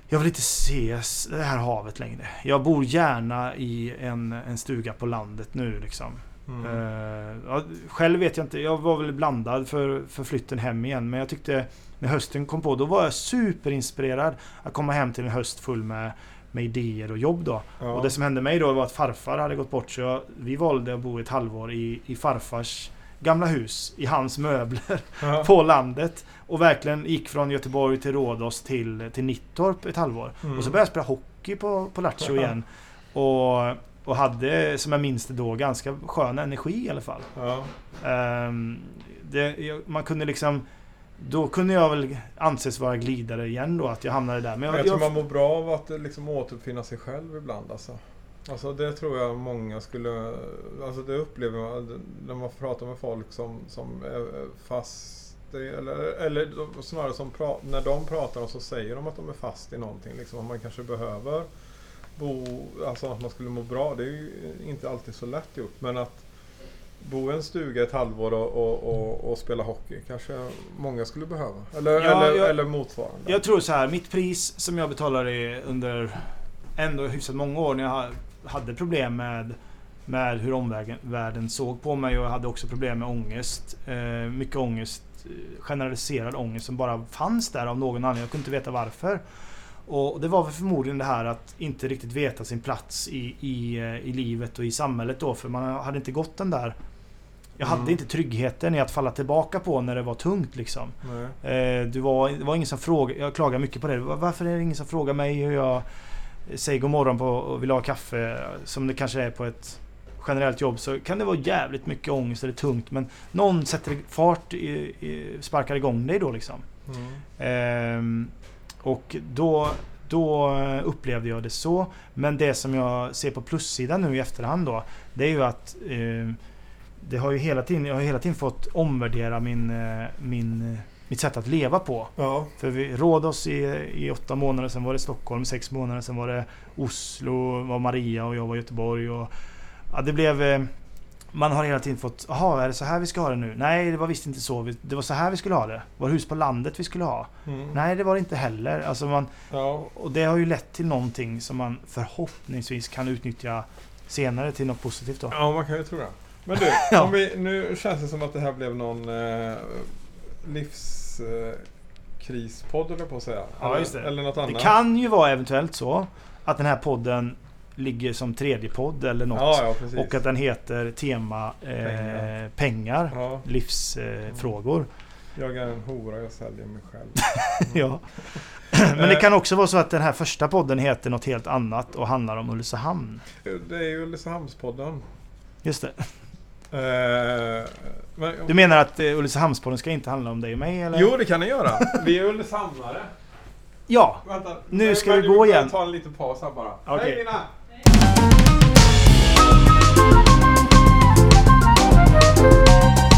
jag vill inte se det här havet längre. Jag bor gärna i en, en stuga på landet nu liksom. Mm. Eh, ja, själv vet jag inte. Jag var väl blandad för, för flytten hem igen. Men jag tyckte när hösten kom på, då var jag superinspirerad att komma hem till en höst full med, med idéer och jobb då. ja. Och det som hände mig då var att farfar hade gått bort så jag, vi valde att bo ett halvår i, i farfars gamla hus. I hans möbler ja. på landet. Och verkligen gick från Göteborg till Rhodos till, till Nittorp ett halvår. Mm. Och så började jag spela hockey på, på Lattjo igen. Och, och hade, som jag minns det då, ganska skön energi i alla fall. Ja. Ehm, det, man kunde liksom... Då kunde jag väl anses vara glidare igen då, att jag hamnade där. Men Jag, jag, tror jag, man mår bra av att liksom återuppfinna sig själv ibland alltså. Alltså det tror jag många skulle... Alltså det upplever man när man pratar med folk som, som är fast i, eller, eller snarare som pra, när de pratar och så säger de att de är fast i någonting. Liksom att man kanske behöver bo... Alltså att man skulle må bra. Det är ju inte alltid så lätt gjort. Men att bo i en stuga ett halvår och, och, och, och spela hockey kanske många skulle behöva. Eller, Ja, eller, jag- eller motsvarande. jag tror så här, mitt pris som jag betalade under ändå hyfsat många år när jag ha- hade problem med, med hur omvärlden världen såg på mig och jag hade också problem med ångest. Eh, mycket ångest. eh, Generaliserad ångest som bara fanns där av någon anledning. Jag kunde inte veta varför. Och det var väl förmodligen det här att inte riktigt veta sin plats i, i, eh, i livet och i samhället då. För man hade inte gått den där... Jag hade Mm. inte tryggheten i att falla tillbaka på när det var tungt liksom. Eh, du var, det var ingen som frågade, jag klagar mycket på det. Var- Varför är det ingen som frågar mig hur jag säger god morgon på och vill ha kaffe? Som det kanske är på ett generellt jobb så kan det vara jävligt mycket ångest eller tungt. Men någon sätter fart, i, i, sparkar igång dig då liksom. Mm. Ehm, och då, då upplevde jag det så. Men det som jag ser på plussidan nu i efterhand då. Det är ju att eh, det har ju hela tiden, jag har hela tiden fått omvärdera min, eh, min, eh, mitt sätt att leva på. Ja. För vi rådde oss i, i åtta månader, sen var det Stockholm sex månader, sen var det Oslo, var Maria och jag var i Göteborg. Och, ja, det blev... Man har hela tiden fått, jaha är det så här vi ska ha det nu? Nej det var visst inte så. Vi- Det var så här vi skulle ha det. Var det hus på landet vi skulle ha? Mm. Nej det var det inte heller. Alltså man, Ja. och det har ju lett till någonting som man förhoppningsvis kan utnyttja senare till något positivt då. ja, man kan ju tro det. Men du, Ja. om vi, nu känns det som att det här blev någon eh, livskrispodd eh, krispodd, jag på att säga. Ja, eller, just det. eller något Det annat. kan ju vara eventuellt så att den här podden ligger som tredje podd eller något. Ja, ja. Och att den heter tema eh, Pengar. pengar, ja, livsfrågor. Eh, jag är en hora, jag säljer mig själv. ja. Men det kan också vara så att den här första podden heter något helt annat och handlar om Ulricehamn. Det är ju Ulricehamnspodden. Just det. Eh, Du menar att eh, Ulricehamnspodden ska inte handla om dig och mig eller? Jo, det kan ni göra. Vi är Ulricehamnare. Ja! Vänta. Nu ska vi gå igen. ta en liten paus här bara. Okej. Hej Lina! Thank you.